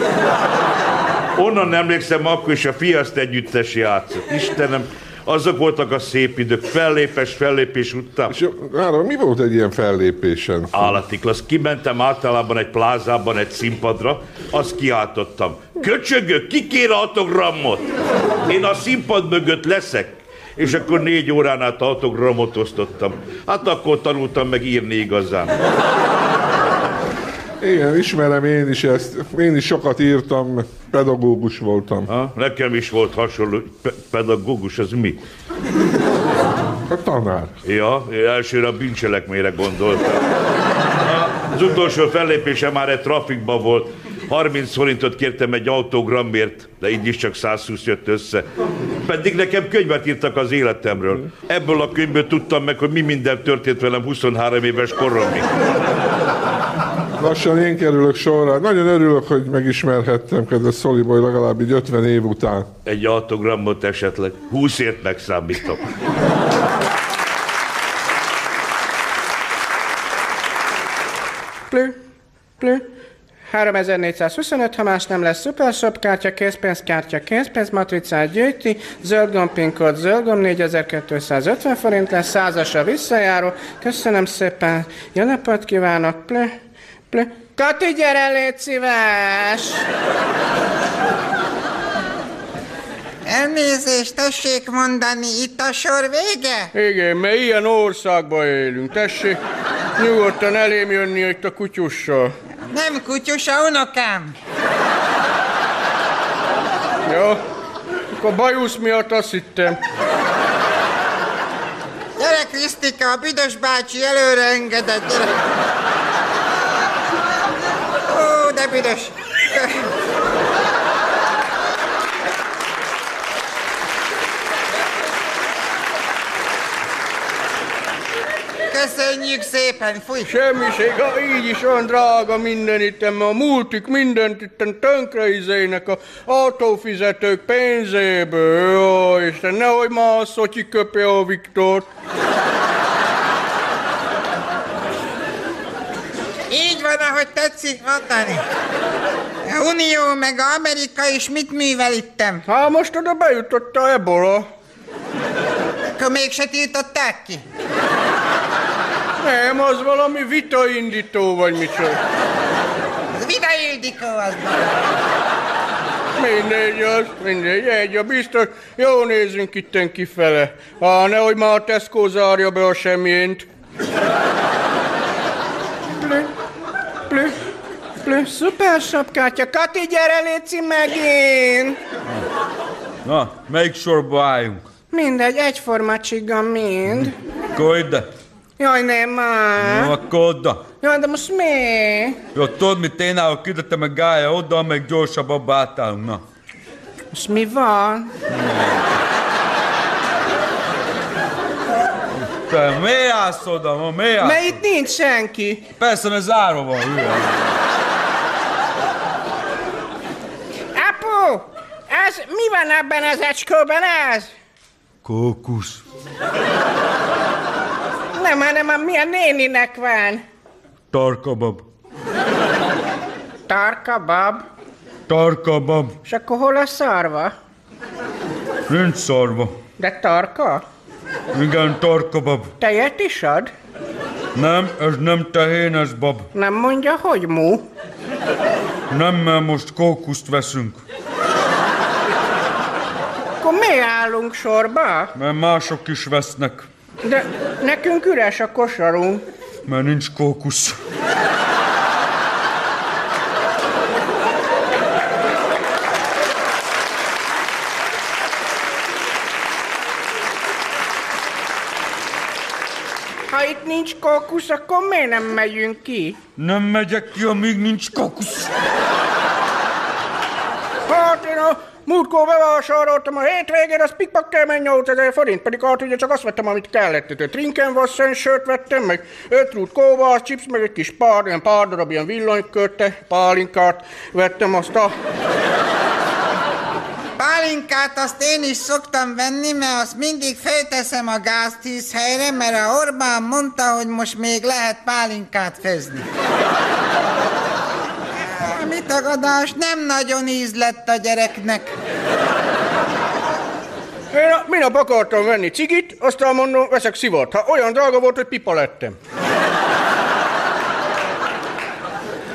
Onnan emlékszem, akkor is a Fiaszt együttes játszott. Istenem, azok voltak a szép idők, fellépes, fellépés után. És Ára, mi volt egy ilyen fellépésen? Állati klassz. Kimentem általában egy plázában, egy színpadra, azt kiáltottam. Köcsögök, ki kér autogramot? Én a színpad mögött leszek. És akkor négy órán át autogramot osztottam. Hát akkor tanultam meg írni igazán. Igen, ismerem én is ezt. Én is sokat írtam, pedagógus voltam. Ha? Nekem is volt hasonló. Pe- pedagógus, az mi? A tanár. Ja, én elsőre a bűncselekményre gondoltam. Az utolsó fellépése már egy trafikban volt. 30 forintot kértem egy autogramért, de így is csak 120 jött össze. Pedig nekem könyvet írtak az életemről. Ebből a könyvből tudtam meg, hogy mi minden történt velem 23 éves koromig. Lassan én kerülök sorra. Nagyon örülök, hogy megismerhettem, kedves Szoliboly, legalább így 50 év után. Egy autogramot esetleg. 20 ért megszámítok. Plü, plü. 3425, ha más nem lesz szupershop kártya, készpénzkártya, készpénzmatricát gyűjti, zöld gomb, PIN kód, zöld gomb, 4250 forint lesz, százasra visszajáró. Köszönöm szépen, jó napot kívánok, plü. Kati, gyere, légy szíves! Elnézést, tessék mondani, itt a sor vége? Igen, mert ilyen országban élünk. Tessék, nyugodtan elém jönni itt a kutyussal. Nem kutyus, a unokám. Jó? Akkor bajusz miatt azt hittem. Gyere, Krisztika, a büdös bácsi előre engedett, gyere. Büdös. Köszönjük szépen, fúj! Semmiség, ha így is van drága minden itt, mert a multik mindent itt tönkre izének a autófizetők pénzéből. Jó, Isten, nehogy már a Szotyi köpje a Viktort. Így van, ahogy tetszik mondani. A Unió meg a Amerika is mit művel ittem? Hát most oda bejutott a ebola. Akkor mégse tiltották ki? Nem, az valami vitaindító vagy micsoda. Az Vida Ildikó az. Mindegy az, mindegy, egy a biztos. Jó nézzünk itten kifele. Ha nehogy már a Tesco zárja be a semjént. Plü, plü, szuper sapkátya. Kati, gyere, léci megint! Na, melyik sorba álljunk? Mindegy, egyforma csiga mind. Akkor ide. Jaj, nem már. No, akkor oda. Jaj, de most mi? Jó, tudod, mit én állok ide, te meg Gája oda, meg gyorsabban átállunk, na. Most mi van? Te miért állsz oda, ma miért állsz? Mert itt nincs senki. Persze, mert zárva van, hülye. Apu! Ez, mi van ebben az ecskóban ez? Kókusz. Nem, hanem a milyen néninek van. Tarkabab. Tarka bab. Tarkabab. És akkor hol a szarva? Nincs szarva. De tarka? Igen, tarkabab. Tejet is ad? Nem, ez nem tehén, ez bab. Nem mondja, hogy mu? Nem, mert most kókuszt veszünk. Akkor mi állunk sorba? Mert mások is vesznek. De nekünk üres a kosarunk. Mert nincs kókusz. Itt nincs kókusz, akkor miért nem megyünk ki? Nem megyek ki, amíg nincs kókusz. Hát én a múltkor bevásároltam a hétvégén, az pikpakkel menj 8000 forint, pedig hát ugye csak azt vettem, amit kellett. Tehát Trinkenwassen sört vettem, meg öt rút kóvás, chips, meg egy kis pár, ilyen pár darab ilyen villanykörte, pálinkát vettem, azt a... Pálinkát azt én is szoktam venni, mert azt mindig felteszem a gáztűz helyre, mert a Orbán mondta, hogy most még lehet pálinkát főzni. Mi tagadás, nem nagyon íz lett a gyereknek. Én a, minap akartam venni cigit, aztán mondom, veszek szivart. Ha olyan drága volt, hogy pipa lettem.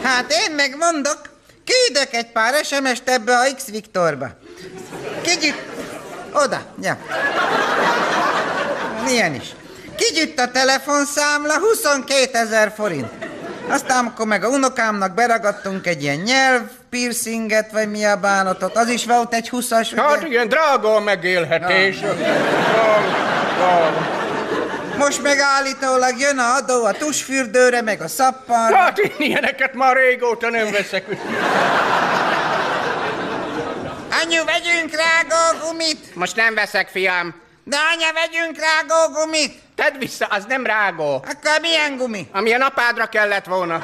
Hát én meg mondok, küldök egy pár SMS-t ebbe a X-Viktorba. Kigyütt... Oda, ja. Ilyen is. Kigyütt a telefonszámla 22 ezer forint. Aztán, amikor meg a unokámnak beragadtunk egy ilyen nyelv piercinget, vagy mi a bánatot, az is volt egy huszas, ugye? Hát igen, drága a megélhetés. Most meg állítólag jön a adó a tusfürdőre, meg a szappanra. Hát én ilyeneket már régóta nem veszek. Anyu, vegyünk rágógumit! Most nem veszek, fiam. De anya, vegyünk rágógumit! Tedd vissza, az nem rágó. Akkor milyen gumi? Ami a napádra kellett volna.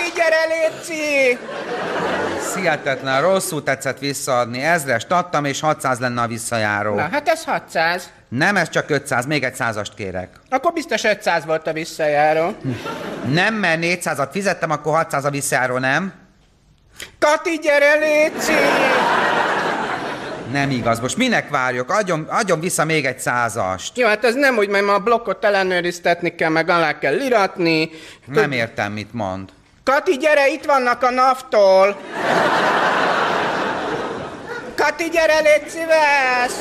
Kati, gyere, létszi! Hihetetlen, rosszul tetszett visszaadni. Ezres adtam, és 600 lenne a visszajáró. Na, hát ez 600. Nem, ez csak 500, még egy százast kérek. Akkor biztos 500 volt a visszajáró. Nem, mert 400-at fizettem, akkor 600 a visszajáró, nem? Kati, gyere, létszi! Nem igaz, most minek várjuk? Adjon, adjon vissza még egy százast. Jó, hát ez nem úgy, mert ma a blokkot ellenőriztetni kell, meg alá kell iratni. Nem értem, mit mond. Kati, gyere, itt vannak a naftól! Kati, gyere, légy szíves!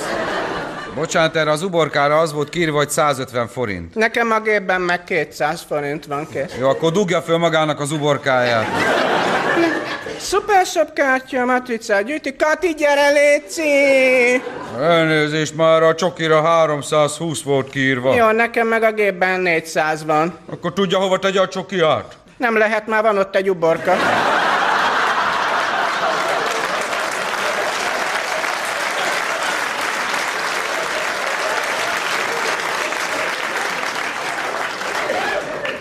Bocsánat, erre az uborkára az volt kírva, hogy 150 forint. Nekem a gépben meg 200 forint van kész. Jó, akkor dugja föl magának az uborkáját. Szuper shop kártya, matricát gyűjti. Kati, gyere, léci! Elnézést, már a csokira 320 volt kiírva. Jó, nekem meg a gépben 400 van. Akkor tudja, hova tegye a csokiát? Nem lehet, már van ott egy uborka.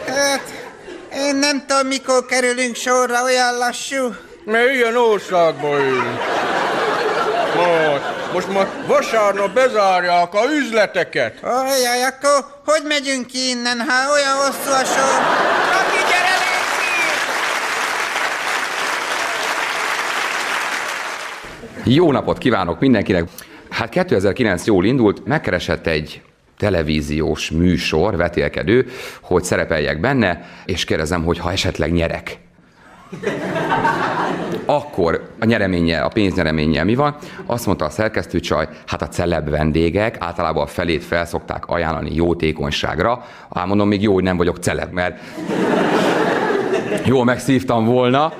Hát, én nem tudom, mikor kerülünk sorra, olyan lassú. Mert ilyen országba élünk. Most, most ma vasárnap bezárják a üzleteket. Ajaj, akkor hogy megyünk ki innen, ha olyan hosszú a sor? Kati, gyere, Jó napot kívánok mindenkinek! Hát 2009 jól indult, megkeresett egy televíziós műsor, vetélkedő, hogy szerepeljek benne, és kérdezem, hogy ha esetleg nyerek. Akkor a nyereménye, a pénznyereménye mi van? Azt mondta a szerkesztőcsaj, hát a celeb vendégek általában a felét felszokták ajánlani jótékonyságra. Ám mondom, még jó, hogy nem vagyok celeb, mert jól megszívtam volna.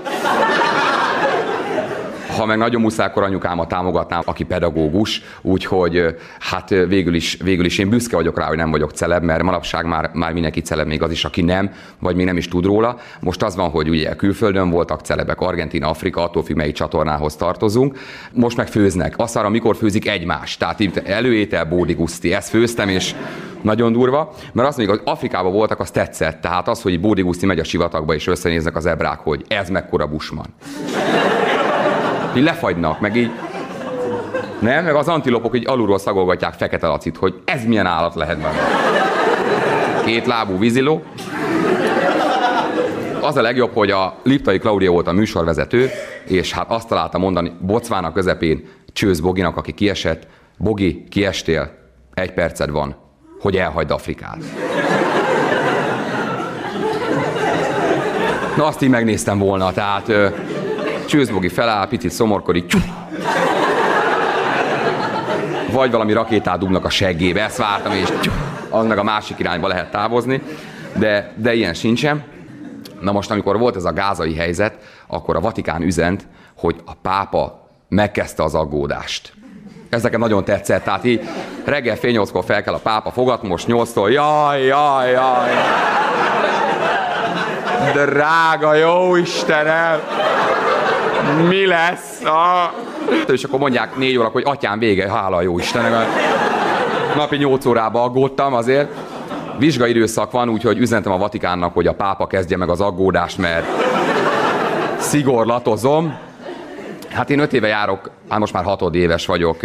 Ha meg nagyon muszáj, akkor anyukámat támogatnám, aki pedagógus, úgyhogy hát végül is, végül is én büszke vagyok rá, hogy nem vagyok celeb, mert manapság már, már mindenki celeb, még az is, aki nem, vagy még nem is tud róla. Most az van, hogy ugye külföldön voltak celebek, Argentina, Afrika, attól függ, melyik csatornához tartozunk. Most meg főznek. Azt arra, mikor főzik egymás. Tehát itt előétel, Bódi Guszti, ezt főztem, és nagyon durva, mert azt mondjuk, hogy Afrikában voltak, az tetszett. Tehát az, hogy Bódi megy a sivatagba, és összenéznek az ebrák, hogy ez mekkora busman így lefagynak, meg így nem, meg az antilopok így alulról szagolgatják fekete lacit, hogy ez milyen állat lehet benne. Két lábú víziló. Az a legjobb, hogy a Liptai Klaudia volt a műsorvezető, és hát azt találta mondani Bocvának közepén Csőz Boginak, aki kiesett, Bogi, kiestél, egy perced van, hogy elhagyd Afrikát. Na azt így megnéztem volna, tehát Csőzbogi feláll, picit szomorkodik, tyú. Vagy valami rakétát dugnak a seggébe, ezt vártam, és tyú, meg a másik irányba lehet távozni, de, de ilyen sincsen. Na most, amikor volt ez a gázai helyzet, akkor a Vatikán üzent, hogy a pápa megkezdte az aggódást. Ez nekem nagyon tetszett, tehát így reggel fél nyolckor fel kell a pápa fogat, most nyolctól, jaj, jaj, jaj. Drága jó Istenem! mi lesz? A... És akkor mondják négy óra, hogy atyám vége, hála jó Istennek. Napi nyolc órába aggódtam azért. Vizsgai időszak van, úgyhogy üzentem a Vatikánnak, hogy a pápa kezdje meg az aggódást, mert szigorlatozom. Hát én öt éve járok, hát most már hatod éves vagyok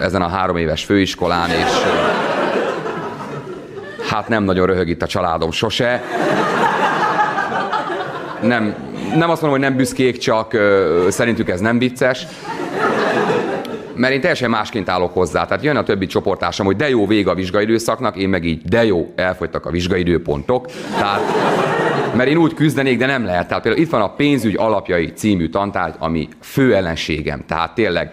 ezen a három éves főiskolán, és hát nem nagyon röhög itt a családom sose. Nem, nem azt mondom, hogy nem büszkék, csak ö, szerintük ez nem vicces. Mert én teljesen másként állok hozzá. Tehát jön a többi csoportásom, hogy de jó vége a vizsgaidőszaknak, én meg így, de jó, elfogytak a vizsgaidőpontok. Tehát, mert én úgy küzdenék, de nem lehet. Tehát például itt van a pénzügy alapjai című tantárgy, ami fő ellenségem. Tehát tényleg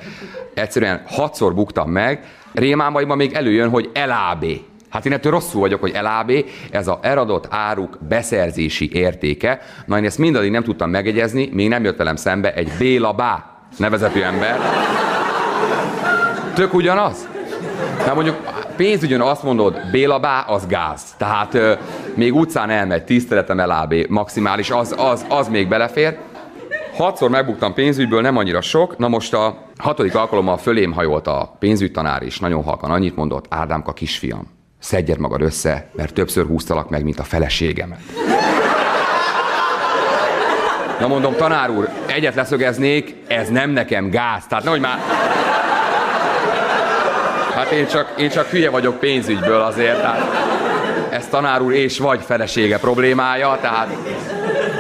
egyszerűen hatszor buktam meg, rémámaiban még előjön, hogy LAB. Hát én ettől rosszul vagyok, hogy LAB, ez a eradott áruk beszerzési értéke. Na én ezt mindaddig nem tudtam megegyezni, még nem jött velem szembe egy Béla Bá nevezetű ember. Tök ugyanaz? Na mondjuk pénzügyön azt mondod, Béla Bá, az gáz. Tehát ö, még utcán elmegy, tiszteletem LAB maximális, az, az, az még belefér. Hatszor megbuktam pénzügyből, nem annyira sok. Na most a hatodik alkalommal fölém hajolt a pénzügytanár is, nagyon halkan annyit mondott, Ádámka kisfiam, szedjed magad össze, mert többször húztalak meg, mint a feleségemet. Na mondom, tanár úr, egyet leszögeznék, ez nem nekem gáz. Tehát nehogy már... Hát én csak, én csak hülye vagyok pénzügyből azért, tehát ez tanár úr és vagy felesége problémája, tehát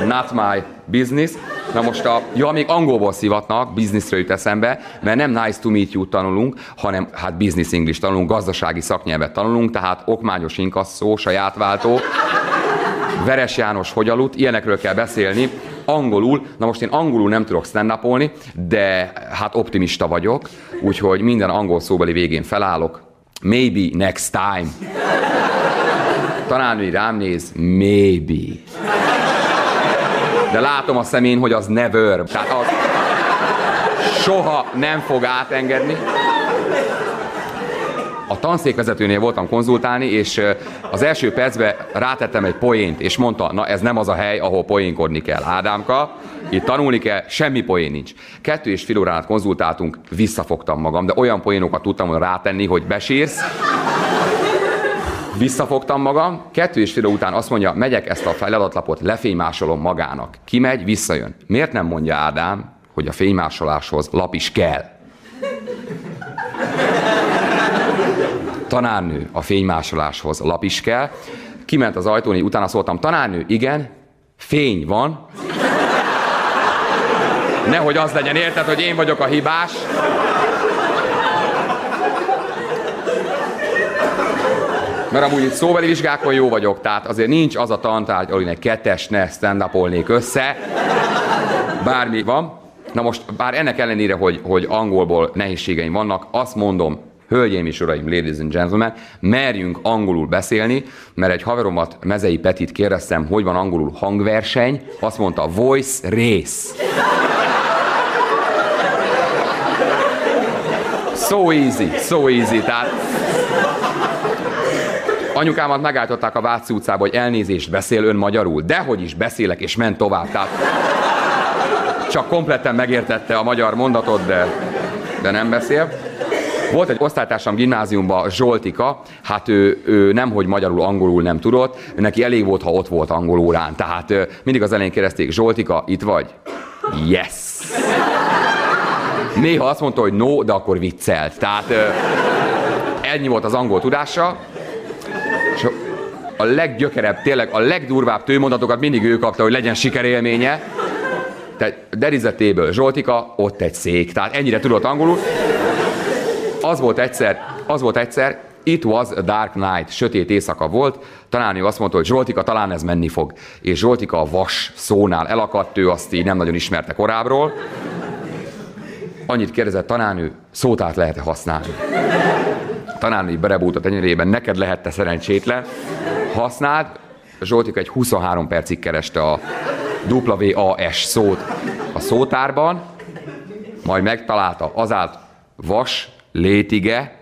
not my business. Na most a, ja, még angolból szivatnak, businessről jut eszembe, mert nem nice to meet you tanulunk, hanem hát business English tanulunk, gazdasági szaknyelvet tanulunk, tehát okmányos inkasszó, saját váltó, Veres János hogy aludt, ilyenekről kell beszélni, angolul, na most én angolul nem tudok stand de hát optimista vagyok, úgyhogy minden angol szóbeli végén felállok, maybe next time. Tanárnői rám néz, maybe. De látom a szemén, hogy az never. Tehát az soha nem fog átengedni. A tanszékvezetőnél voltam konzultálni, és az első percben rátettem egy poént, és mondta, na ez nem az a hely, ahol poénkodni kell. Ádámka, itt tanulni kell, semmi poén nincs. Kettő és fél órát konzultáltunk, visszafogtam magam, de olyan poénokat tudtam volna rátenni, hogy besírsz. Visszafogtam magam, kettő és fél után azt mondja, megyek ezt a feladatlapot, lefénymásolom magának. Kimegy, visszajön. Miért nem mondja Ádám, hogy a fénymásoláshoz lap is kell? Tanárnő, a fénymásoláshoz lap is kell. Kiment az ajtón, utána szóltam, tanárnő, igen, fény van. Nehogy az legyen, érted, hogy én vagyok a hibás. Mert amúgy itt szóbeli vizsgákon jó vagyok, tehát azért nincs az a tantárgy, ahol én egy kettes ne stand össze. Bármi van. Na most, bár ennek ellenére, hogy, hogy angolból nehézségeim vannak, azt mondom, Hölgyeim és uraim, ladies and gentlemen, merjünk angolul beszélni, mert egy haveromat, Mezei Petit kérdeztem, hogy van angolul hangverseny, azt mondta, voice race. So easy, so easy, tehát anyukámat megállították a Váci utcába, hogy elnézést beszél ön magyarul. Dehogy is beszélek, és ment tovább. Tehát csak kompletten megértette a magyar mondatot, de, de nem beszél. Volt egy osztálytársam gimnáziumban, Zsoltika, hát ő, ő nem, hogy magyarul, angolul nem tudott, neki elég volt, ha ott volt angol órán. Tehát mindig az elején kérdezték, Zsoltika, itt vagy? Yes! Néha azt mondta, hogy no, de akkor viccelt. Tehát ennyi volt az angol tudása. És a leggyökerebb, tényleg a legdurvább tőmondatokat mindig ő kapta, hogy legyen sikerélménye. Tehát derizetéből Zsoltika, ott egy szék. Tehát ennyire tudott angolul az volt egyszer, az volt egyszer, It was a dark night, sötét éjszaka volt, talán ő azt mondta, hogy Zsoltika, talán ez menni fog. És Zsoltika a vas szónál elakadt, ő azt így nem nagyon ismerte korábbról. Annyit kérdezett tanárnő, szótát lehet-e használni? Tanárnő így berebújt a tenyerében, neked lehette szerencsétlen. Használd, Zsoltika egy 23 percig kereste a WAS szót a szótárban, majd megtalálta, az állt vas, létige,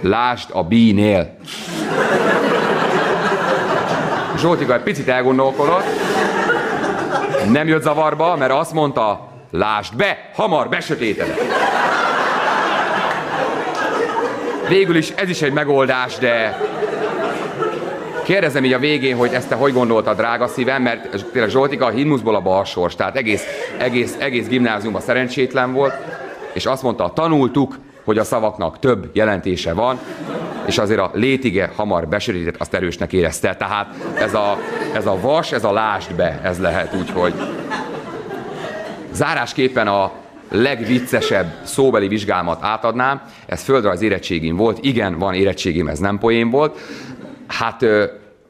lásd a bínél. Zsoltika egy picit elgondolkodott, nem jött zavarba, mert azt mondta, lásd be, hamar besötétedett. Végül is ez is egy megoldás, de kérdezem így a végén, hogy ezt te hogy gondoltad, drága szívem, mert tényleg Zsoltika a himnuszból a balsors, tehát egész, egész, egész gimnáziumban szerencsétlen volt, és azt mondta, tanultuk, hogy a szavaknak több jelentése van, és azért a létige hamar besörétett, azt erősnek érezte. Tehát ez a, ez a vas, ez a lásd be, ez lehet úgy, hogy zárásképpen a legviccesebb szóbeli vizsgámat átadnám, ez földrajz érettségim volt, igen, van érettségim, ez nem poén volt. Hát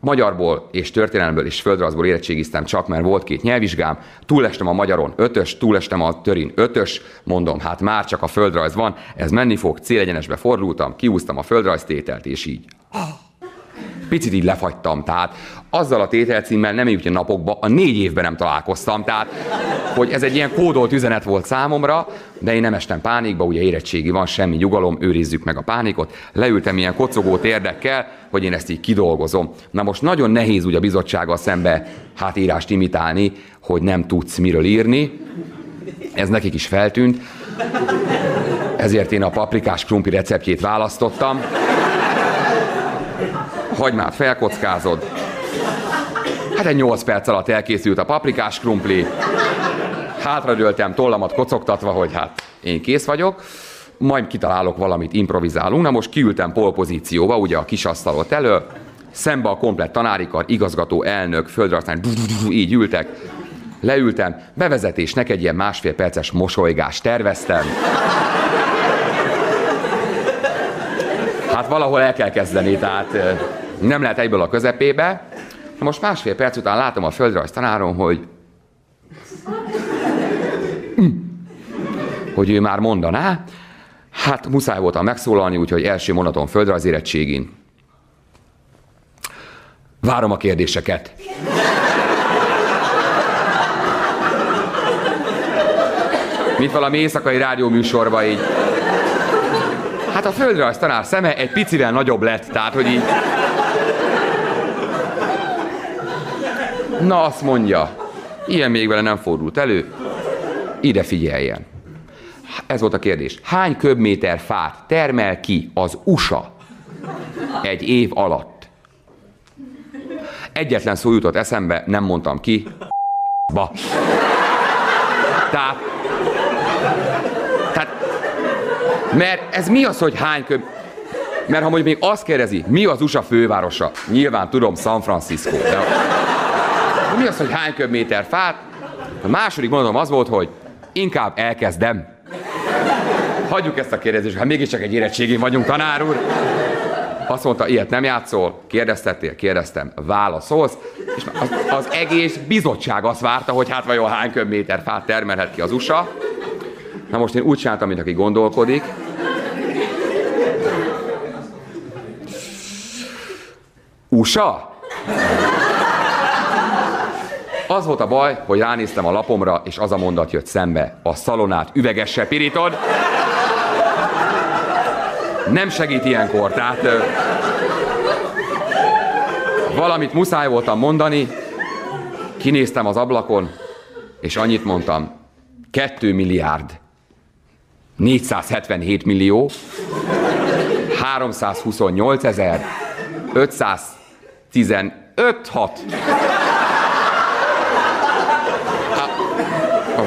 Magyarból és történelemből és földrajzból érettségiztem csak, mert volt két nyelvvizsgám, túlestem a magyaron ötös, túlestem a törin ötös, mondom, hát már csak a földrajz van, ez menni fog, célegyenesbe fordultam, kiúztam a földrajztételt, és így picit így lefagytam. Tehát azzal a tételcímmel nem úgy napokban, a négy évben nem találkoztam. Tehát, hogy ez egy ilyen kódolt üzenet volt számomra, de én nem estem pánikba, ugye érettségi van, semmi nyugalom, őrizzük meg a pánikot. Leültem ilyen kocogó térdekkel, hogy én ezt így kidolgozom. Na most nagyon nehéz úgy a bizottsággal szembe hát írást imitálni, hogy nem tudsz miről írni. Ez nekik is feltűnt. Ezért én a paprikás krumpli receptjét választottam hagymát felkockázod. Hát egy 8 perc alatt elkészült a paprikás krumpli. Hátradőltem tollamat kocogtatva, hogy hát én kész vagyok. Majd kitalálok valamit, improvizálunk. Na most kiültem polpozícióba, ugye a kis asztalot elő, szembe a komplett tanárikar, igazgató, elnök, földrajztán, így ültek. Leültem, bevezetésnek egy ilyen másfél perces mosolygást terveztem. Hát valahol el kell kezdeni, tehát nem lehet egyből a közepébe. Most másfél perc után látom a földrajz tanárom, hogy hogy ő már mondaná. Hát muszáj voltam megszólalni, úgyhogy első monaton földrajz érettségén. Várom a kérdéseket. Mint valami éjszakai rádióműsorban így Hát a földrajz tanár szeme egy picivel nagyobb lett, tehát hogy így... Na azt mondja, ilyen még vele nem fordult elő, ide figyeljen. Ez volt a kérdés. Hány köbméter fát termel ki az USA egy év alatt? Egyetlen szó jutott eszembe, nem mondtam ki. Ba. Tehát mert ez mi az, hogy hány köb... Mert ha mondjuk még azt kérdezi, mi az USA fővárosa? Nyilván tudom, San Francisco. De mi az, hogy hány köbméter fát? A második mondatom az volt, hogy inkább elkezdem. Hagyjuk ezt a kérdezést, hát mégiscsak egy érettségén vagyunk, tanár úr. Azt mondta, ilyet nem játszol, kérdeztettél, kérdeztem, válaszolsz, és az, az egész bizottság azt várta, hogy hát vajon hány köbméter fát termelhet ki az USA. Na most én úgy csináltam, mint aki gondolkodik, USA? Az volt a baj, hogy ránéztem a lapomra, és az a mondat jött szembe. A szalonát üvegesse pirítod. Nem segít ilyenkor, tehát ö, valamit muszáj voltam mondani, kinéztem az ablakon, és annyit mondtam, 2 milliárd 477 millió 328 ezer 500 15 6.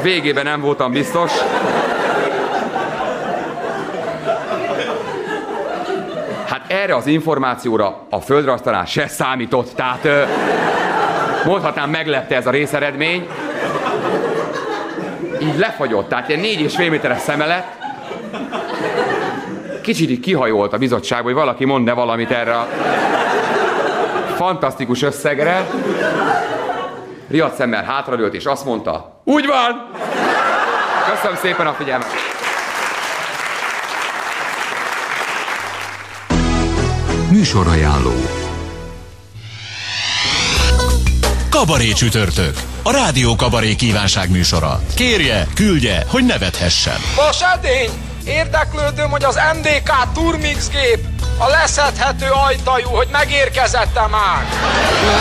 végében nem voltam biztos. Hát erre az információra a földrajztalán se számított, tehát mondhatnám meglepte ez a részeredmény. Így lefagyott, tehát ilyen négy és fél méteres szeme. Kicsit kihajolt a bizottság, hogy valaki mond-e valamit erre a fantasztikus összegre, riadt szemmel hátradőlt, és azt mondta, úgy van! Köszönöm szépen a figyelmet! Műsorajánló Kabaré csütörtök. A Rádió Kabaré kívánság műsora. Kérje, küldje, hogy nevethessen. Edény! Érdeklődöm, hogy az MDK Turmix gép a leszedhető ajtajú, hogy megérkezette már.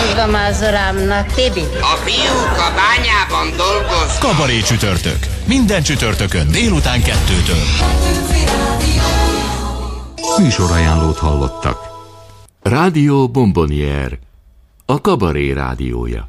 Mondom az uramnak, Tibi. A fiúk a bányában dolgoz. Kabaré csütörtök. Minden csütörtökön délután kettőtől. Műsorajánlót hallottak. Rádió Bombonier. A Kabaré rádiója.